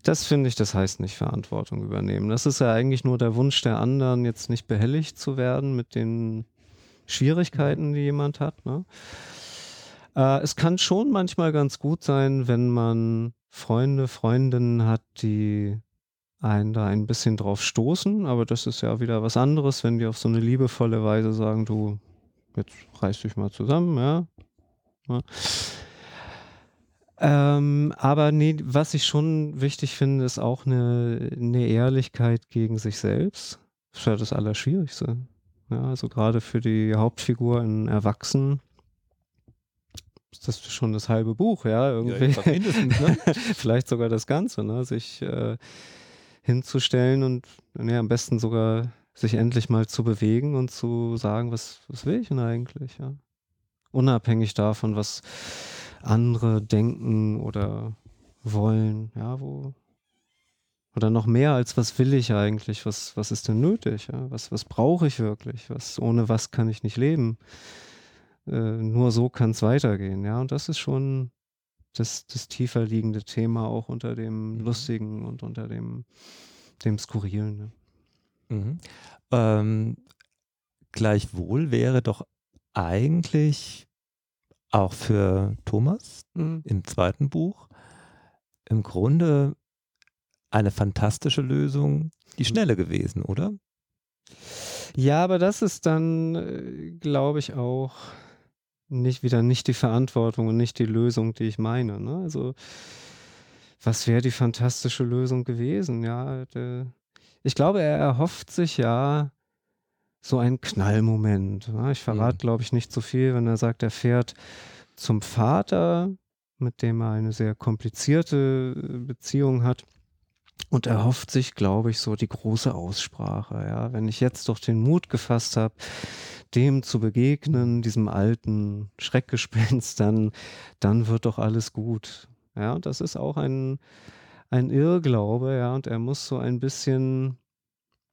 Das finde ich, das heißt nicht Verantwortung übernehmen. Das ist ja eigentlich nur der Wunsch der anderen, jetzt nicht behelligt zu werden mit den Schwierigkeiten, die jemand hat. Ne? Äh, es kann schon manchmal ganz gut sein, wenn man Freunde, Freundinnen hat, die einen da ein bisschen drauf stoßen, aber das ist ja wieder was anderes, wenn die auf so eine liebevolle Weise sagen, du, jetzt reiß dich mal zusammen, ja. ja. Ähm, aber nee, was ich schon wichtig finde, ist auch eine, eine Ehrlichkeit gegen sich selbst. Das ist ja das Allerschwierigste. Ja, also gerade für die Hauptfigur in Erwachsenen ist das schon das halbe Buch, ja, irgendwie. Ja, mindestens, ne? Vielleicht sogar das Ganze, ne? Sich äh, hinzustellen und nee, am besten sogar sich endlich mal zu bewegen und zu sagen, was, was will ich denn eigentlich, ja. Unabhängig davon, was andere denken oder wollen, ja, wo oder noch mehr als was will ich eigentlich, was, was ist denn nötig, ja? was, was brauche ich wirklich, was, ohne was kann ich nicht leben. Äh, nur so kann es weitergehen, ja. Und das ist schon das, das tiefer liegende Thema auch unter dem mhm. Lustigen und unter dem, dem Skurrilen. Ne? Mhm. Ähm, gleichwohl wäre doch eigentlich auch für Thomas mhm. im zweiten Buch im Grunde eine fantastische Lösung, die schnelle gewesen, oder? Ja, aber das ist dann, äh, glaube ich, auch nicht wieder nicht die Verantwortung und nicht die Lösung, die ich meine. Ne? Also, was wäre die fantastische Lösung gewesen? Ja, der, ich glaube, er erhofft sich ja so einen Knallmoment. Ne? Ich verrate, mhm. glaube ich, nicht zu viel, wenn er sagt, er fährt zum Vater, mit dem er eine sehr komplizierte äh, Beziehung hat. Und er hofft sich, glaube ich, so die große Aussprache. Ja, wenn ich jetzt doch den Mut gefasst habe, dem zu begegnen, diesem alten Schreckgespenst, dann, dann wird doch alles gut. Ja, das ist auch ein, ein Irrglaube, ja, und er muss so ein bisschen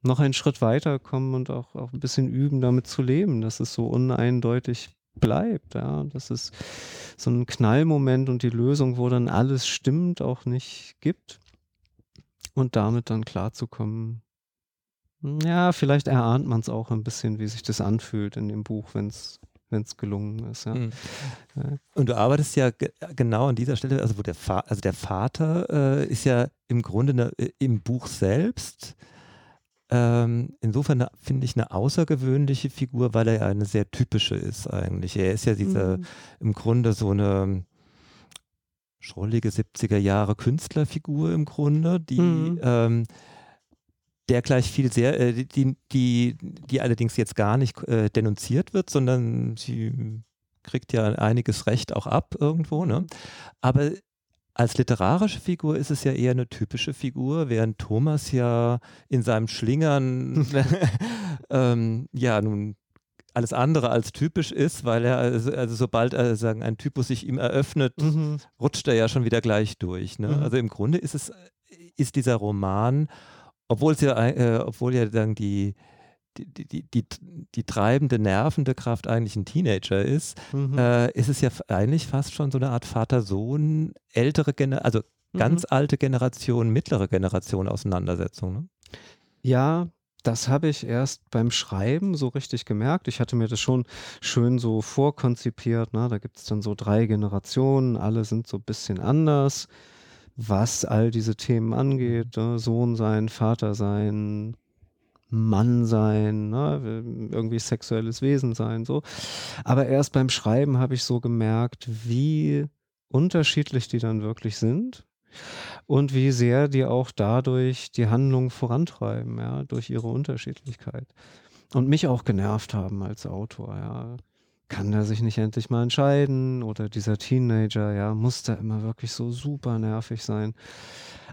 noch einen Schritt weiter kommen und auch, auch ein bisschen üben, damit zu leben, dass es so uneindeutig bleibt. Ja, dass es so ein Knallmoment und die Lösung, wo dann alles stimmt, auch nicht gibt. Und damit dann klarzukommen. Ja, vielleicht erahnt man es auch ein bisschen, wie sich das anfühlt in dem Buch, wenn es wenn es gelungen ist. Ja. Mhm. Und du arbeitest ja genau an dieser Stelle, also wo der, Fa also der Vater äh, ist ja im Grunde ne, im Buch selbst ähm, insofern finde ich eine außergewöhnliche Figur, weil er ja eine sehr typische ist eigentlich. Er ist ja dieser mhm. im Grunde so eine schrullige 70er Jahre Künstlerfigur im Grunde, die mhm. ähm, der gleich viel sehr, äh, die, die, die allerdings jetzt gar nicht äh, denunziert wird, sondern sie kriegt ja einiges Recht auch ab irgendwo. Ne? Aber als literarische Figur ist es ja eher eine typische Figur, während Thomas ja in seinem Schlingern ähm, ja nun alles andere als typisch ist, weil er, also, also sobald er sagen, ein Typus sich ihm eröffnet, mhm. rutscht er ja schon wieder gleich durch. Ne? Mhm. Also im Grunde ist es, ist dieser Roman, obwohl es ja, äh, obwohl ja dann die, die, die, die, die, treibende, nervende Kraft eigentlich ein Teenager ist, mhm. äh, ist es ja eigentlich fast schon so eine Art Vater-Sohn, ältere Generation, also ganz mhm. alte Generation, mittlere Generation Auseinandersetzung. Ne? Ja, das habe ich erst beim Schreiben so richtig gemerkt. Ich hatte mir das schon schön so vorkonzipiert. Ne? Da gibt es dann so drei Generationen, alle sind so ein bisschen anders, was all diese Themen angeht. Ne? Sohn sein, Vater sein, Mann sein, ne? irgendwie sexuelles Wesen sein, so. Aber erst beim Schreiben habe ich so gemerkt, wie unterschiedlich die dann wirklich sind und wie sehr die auch dadurch die Handlung vorantreiben, ja, durch ihre Unterschiedlichkeit. Und mich auch genervt haben als Autor, ja. Kann der sich nicht endlich mal entscheiden? Oder dieser Teenager, ja, muss der immer wirklich so super nervig sein?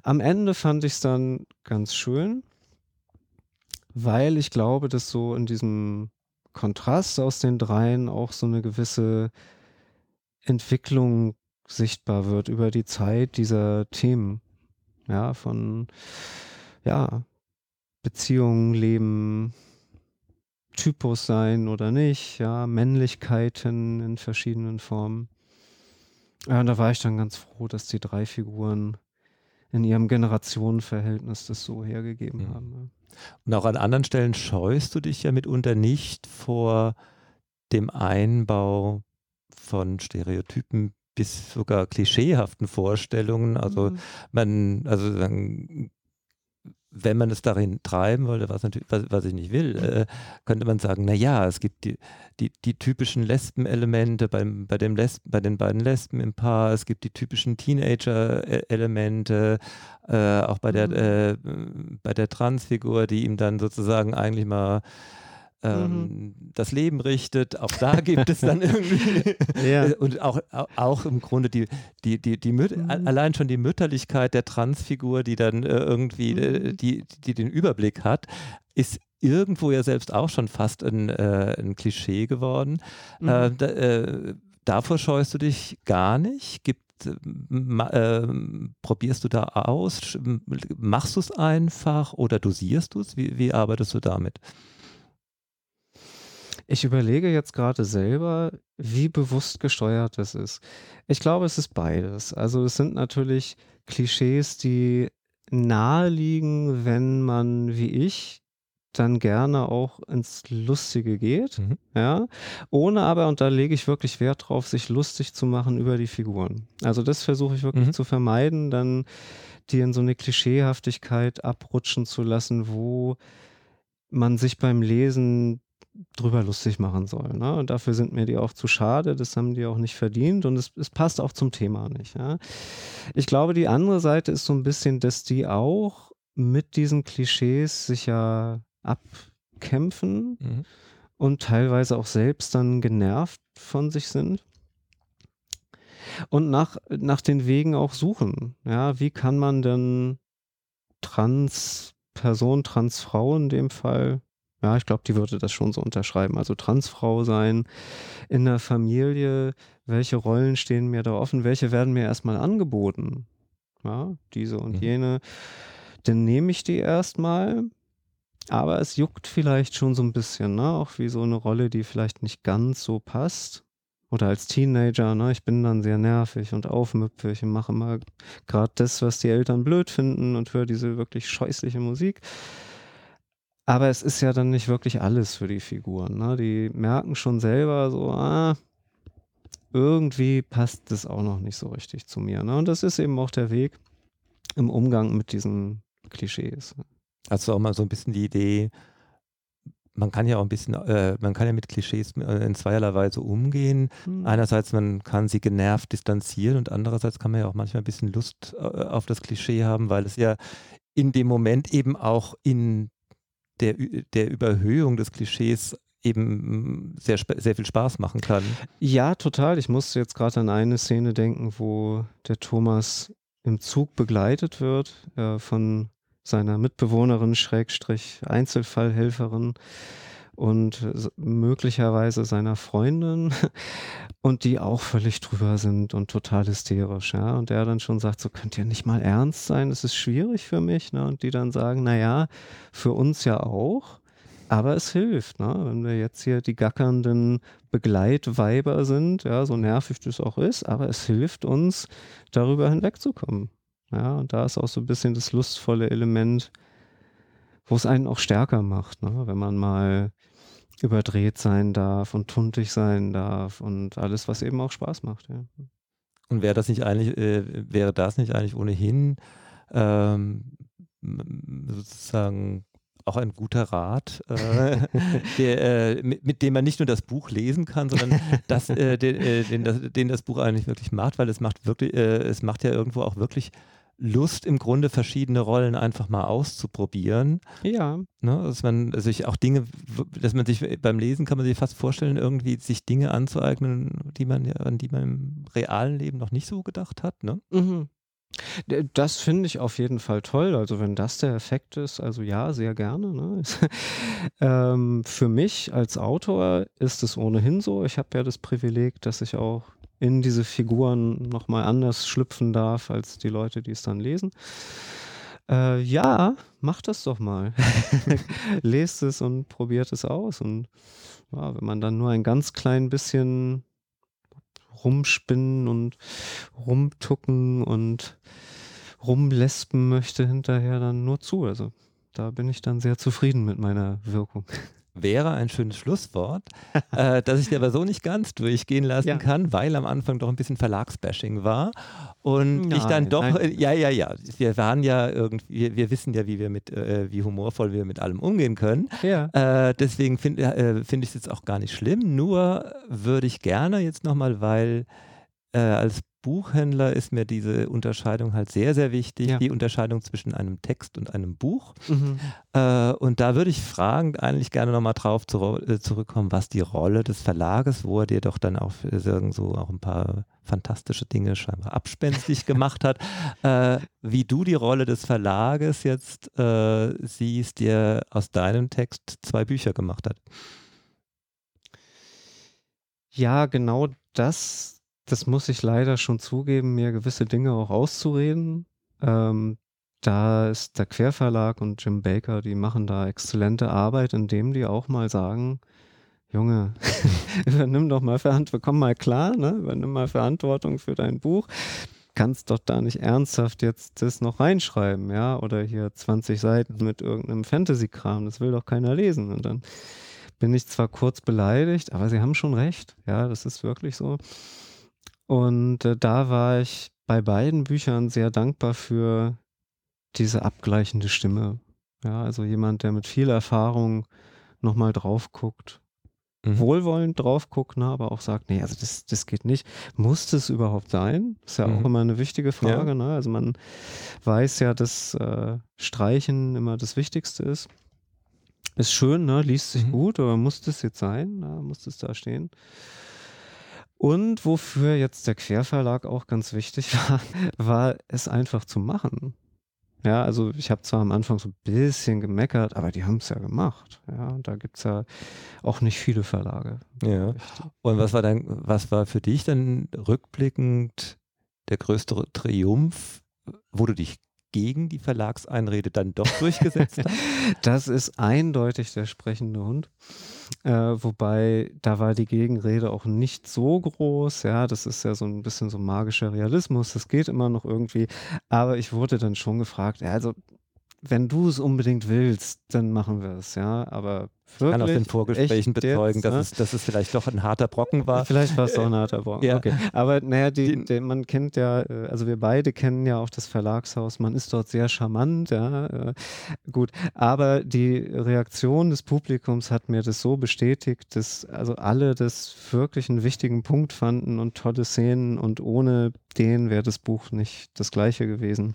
Am Ende fand ich es dann ganz schön, weil ich glaube, dass so in diesem Kontrast aus den dreien auch so eine gewisse Entwicklung sichtbar wird über die Zeit dieser Themen. Ja, von ja, Beziehungen, Leben, Typus sein oder nicht, ja, Männlichkeiten in verschiedenen Formen. Ja, und da war ich dann ganz froh, dass die drei Figuren in ihrem Generationenverhältnis das so hergegeben mhm. haben. Ja. Und auch an anderen Stellen scheust du dich ja mitunter nicht vor dem Einbau von Stereotypen bis sogar klischeehaften Vorstellungen. Also mhm. man, also dann wenn man es darin treiben wollte, was, natürlich, was, was ich nicht will, äh, könnte man sagen, naja, es gibt die, die, die typischen Lesben-Elemente beim, bei, dem Lesben, bei den beiden Lesben im Paar, es gibt die typischen Teenager-Elemente, äh, auch bei der, mhm. äh, bei der Transfigur, die ihm dann sozusagen eigentlich mal ähm, mhm. das Leben richtet. Auch da gibt es dann irgendwie ja. und auch, auch im Grunde die, die, die, die Müt mhm. allein schon die Mütterlichkeit der Transfigur, die dann äh, irgendwie, äh, mhm. die, die den Überblick hat, ist irgendwo ja selbst auch schon fast ein, äh, ein Klischee geworden. Mhm. Äh, da, äh, davor scheust du dich gar nicht? Gibt äh, probierst du da aus? Machst du es einfach oder dosierst du es? Wie, wie arbeitest du damit? Ich überlege jetzt gerade selber, wie bewusst gesteuert das ist. Ich glaube, es ist beides. Also es sind natürlich Klischees, die naheliegen, wenn man wie ich dann gerne auch ins Lustige geht, mhm. ja, ohne aber, und da lege ich wirklich Wert drauf, sich lustig zu machen über die Figuren. Also das versuche ich wirklich mhm. zu vermeiden, dann die in so eine Klischeehaftigkeit abrutschen zu lassen, wo man sich beim Lesen drüber lustig machen soll. Ne? Und dafür sind mir die auch zu schade, das haben die auch nicht verdient und es, es passt auch zum Thema nicht. Ja? Ich glaube, die andere Seite ist so ein bisschen, dass die auch mit diesen Klischees sich ja abkämpfen mhm. und teilweise auch selbst dann genervt von sich sind. Und nach, nach den Wegen auch suchen. Ja, wie kann man denn Trans-Person, Transfrau in dem Fall ja, ich glaube, die würde das schon so unterschreiben. Also Transfrau sein in der Familie, welche Rollen stehen mir da offen, welche werden mir erstmal angeboten? Ja, diese und mhm. jene. Dann nehme ich die erstmal, aber es juckt vielleicht schon so ein bisschen, ne? Auch wie so eine Rolle, die vielleicht nicht ganz so passt. Oder als Teenager, ne? Ich bin dann sehr nervig und aufmüpfig und mache immer gerade das, was die Eltern blöd finden und höre diese wirklich scheußliche Musik. Aber es ist ja dann nicht wirklich alles für die Figuren. Ne? Die merken schon selber so, ah, irgendwie passt das auch noch nicht so richtig zu mir. Ne? Und das ist eben auch der Weg im Umgang mit diesen Klischees. Hast du auch mal so ein bisschen die Idee, man kann ja auch ein bisschen, äh, man kann ja mit Klischees äh, in zweierlei Weise umgehen. Hm. Einerseits, man kann sie genervt distanzieren und andererseits kann man ja auch manchmal ein bisschen Lust äh, auf das Klischee haben, weil es ja in dem Moment eben auch in der, der Überhöhung des Klischees eben sehr, sehr viel Spaß machen kann. Ja, total. Ich musste jetzt gerade an eine Szene denken, wo der Thomas im Zug begleitet wird äh, von seiner Mitbewohnerin, Schrägstrich Einzelfallhelferin und möglicherweise seiner Freundin und die auch völlig drüber sind und total hysterisch, ja. Und der dann schon sagt, so könnt ihr nicht mal ernst sein, das ist schwierig für mich, ne? Und die dann sagen, naja, für uns ja auch. Aber es hilft, ne? wenn wir jetzt hier die gackernden Begleitweiber sind, ja, so nervig das auch ist, aber es hilft uns, darüber hinwegzukommen. Ja, und da ist auch so ein bisschen das lustvolle Element, wo es einen auch stärker macht, ne? wenn man mal überdreht sein darf und tuntig sein darf und alles, was eben auch Spaß macht. Ja. Und wäre das nicht eigentlich, äh, wäre das nicht eigentlich ohnehin ähm, sozusagen auch ein guter Rat, äh, der, äh, mit, mit, dem man nicht nur das Buch lesen kann, sondern das, äh, den, äh, den, das, den, das, Buch eigentlich wirklich macht, weil es macht wirklich, äh, es macht ja irgendwo auch wirklich Lust im Grunde verschiedene Rollen einfach mal auszuprobieren. Ja. Ne, dass man sich auch Dinge, dass man sich beim Lesen kann man sich fast vorstellen, irgendwie sich Dinge anzueignen, die man an die man im realen Leben noch nicht so gedacht hat. Ne? Mhm. Das finde ich auf jeden Fall toll. Also wenn das der Effekt ist, also ja, sehr gerne. Ne? ähm, für mich als Autor ist es ohnehin so. Ich habe ja das Privileg, dass ich auch in diese Figuren nochmal anders schlüpfen darf als die Leute, die es dann lesen. Äh, ja, macht das doch mal. Lest es und probiert es aus. Und ja, wenn man dann nur ein ganz klein bisschen rumspinnen und rumtucken und rumlespen möchte hinterher dann nur zu. Also da bin ich dann sehr zufrieden mit meiner Wirkung wäre ein schönes Schlusswort, äh, das ich dir aber so nicht ganz durchgehen lassen ja. kann, weil am Anfang doch ein bisschen Verlagsbashing war. Und nein, ich dann doch, nein. ja, ja, ja, wir waren ja irgendwie, wir, wir wissen ja, wie wir mit, äh, wie humorvoll wir mit allem umgehen können. Ja. Äh, deswegen finde äh, find ich es jetzt auch gar nicht schlimm, nur würde ich gerne jetzt nochmal, weil äh, als Buchhändler ist mir diese Unterscheidung halt sehr, sehr wichtig, ja. die Unterscheidung zwischen einem Text und einem Buch. Mhm. Äh, und da würde ich fragend eigentlich gerne nochmal drauf zu, äh, zurückkommen, was die Rolle des Verlages, wo er dir doch dann auch so auch ein paar fantastische Dinge scheinbar abspenstig gemacht hat, äh, wie du die Rolle des Verlages jetzt äh, siehst, der aus deinem Text zwei Bücher gemacht hat. Ja, genau das das muss ich leider schon zugeben, mir gewisse Dinge auch auszureden. Ähm, da ist der Querverlag und Jim Baker, die machen da exzellente Arbeit, indem die auch mal sagen, Junge, übernimm doch mal Verantwortung, komm mal klar, ne? übernimm mal Verantwortung für dein Buch. Kannst doch da nicht ernsthaft jetzt das noch reinschreiben, ja? Oder hier 20 Seiten mit irgendeinem Fantasy-Kram, das will doch keiner lesen. Und dann bin ich zwar kurz beleidigt, aber sie haben schon recht, ja, das ist wirklich so. Und äh, da war ich bei beiden Büchern sehr dankbar für diese abgleichende Stimme. Ja, also jemand, der mit viel Erfahrung nochmal drauf guckt, mhm. wohlwollend drauf guckt, ne, aber auch sagt, nee, also das, das geht nicht. Muss das überhaupt sein? Ist ja mhm. auch immer eine wichtige Frage. Ja. Ne? Also man weiß ja, dass äh, Streichen immer das Wichtigste ist. Ist schön, ne? liest sich mhm. gut, aber muss das jetzt sein? Na, muss das da stehen? Und wofür jetzt der Querverlag auch ganz wichtig war, war es einfach zu machen. Ja, also ich habe zwar am Anfang so ein bisschen gemeckert, aber die haben es ja gemacht. Ja, und da gibt es ja auch nicht viele Verlage. Ja. Und was war dann, was war für dich dann rückblickend der größte Triumph, wo du dich gegen die Verlagseinrede dann doch durchgesetzt hast? Das ist eindeutig der sprechende Hund. Äh, wobei da war die Gegenrede auch nicht so groß. Ja, das ist ja so ein bisschen so magischer Realismus. Das geht immer noch irgendwie. Aber ich wurde dann schon gefragt, ja, also wenn du es unbedingt willst, dann machen wir es, ja. Aber ich kann aus den Vorgesprächen bezeugen, jetzt, dass, ne? es, dass es vielleicht doch ein harter Brocken war. Vielleicht war es doch ein harter Brocken. Ja. Okay. Aber naja, die, die, man kennt ja, äh, also wir beide kennen ja auch das Verlagshaus. Man ist dort sehr charmant, ja. Äh, gut. Aber die Reaktion des Publikums hat mir das so bestätigt, dass also alle das wirklich einen wichtigen Punkt fanden und tolle Szenen und ohne den wäre das Buch nicht das gleiche gewesen.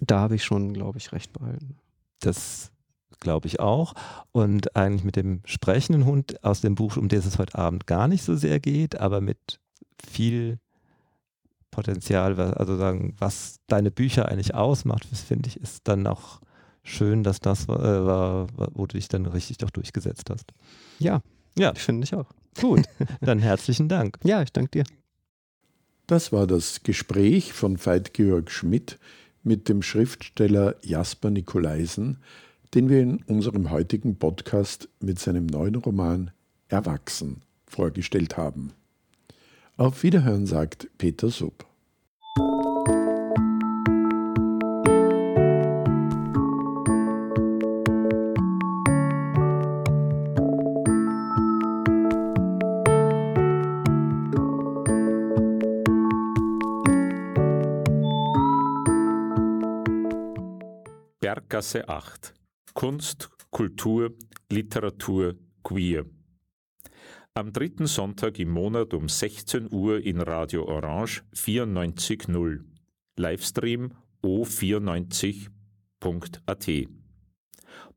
Da habe ich schon, glaube ich, recht behalten. Das glaube ich auch. Und eigentlich mit dem sprechenden Hund aus dem Buch, um das es heute Abend gar nicht so sehr geht, aber mit viel Potenzial, also sagen, was deine Bücher eigentlich ausmacht, das finde ich, ist dann auch schön, dass das äh, war, wo du dich dann richtig doch durchgesetzt hast. Ja, ja, finde ich auch. Gut, dann herzlichen Dank. Ja, ich danke dir. Das war das Gespräch von Veit Georg Schmidt mit dem Schriftsteller Jasper Nikolaisen, den wir in unserem heutigen Podcast mit seinem neuen Roman Erwachsen vorgestellt haben. Auf Wiederhören sagt Peter Sub. Berggasse 8 Kunst, Kultur, Literatur, Queer. Am dritten Sonntag im Monat um 16 Uhr in Radio Orange 94.0. Livestream o94.at.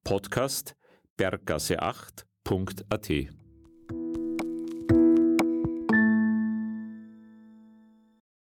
Podcast berggasse8.at.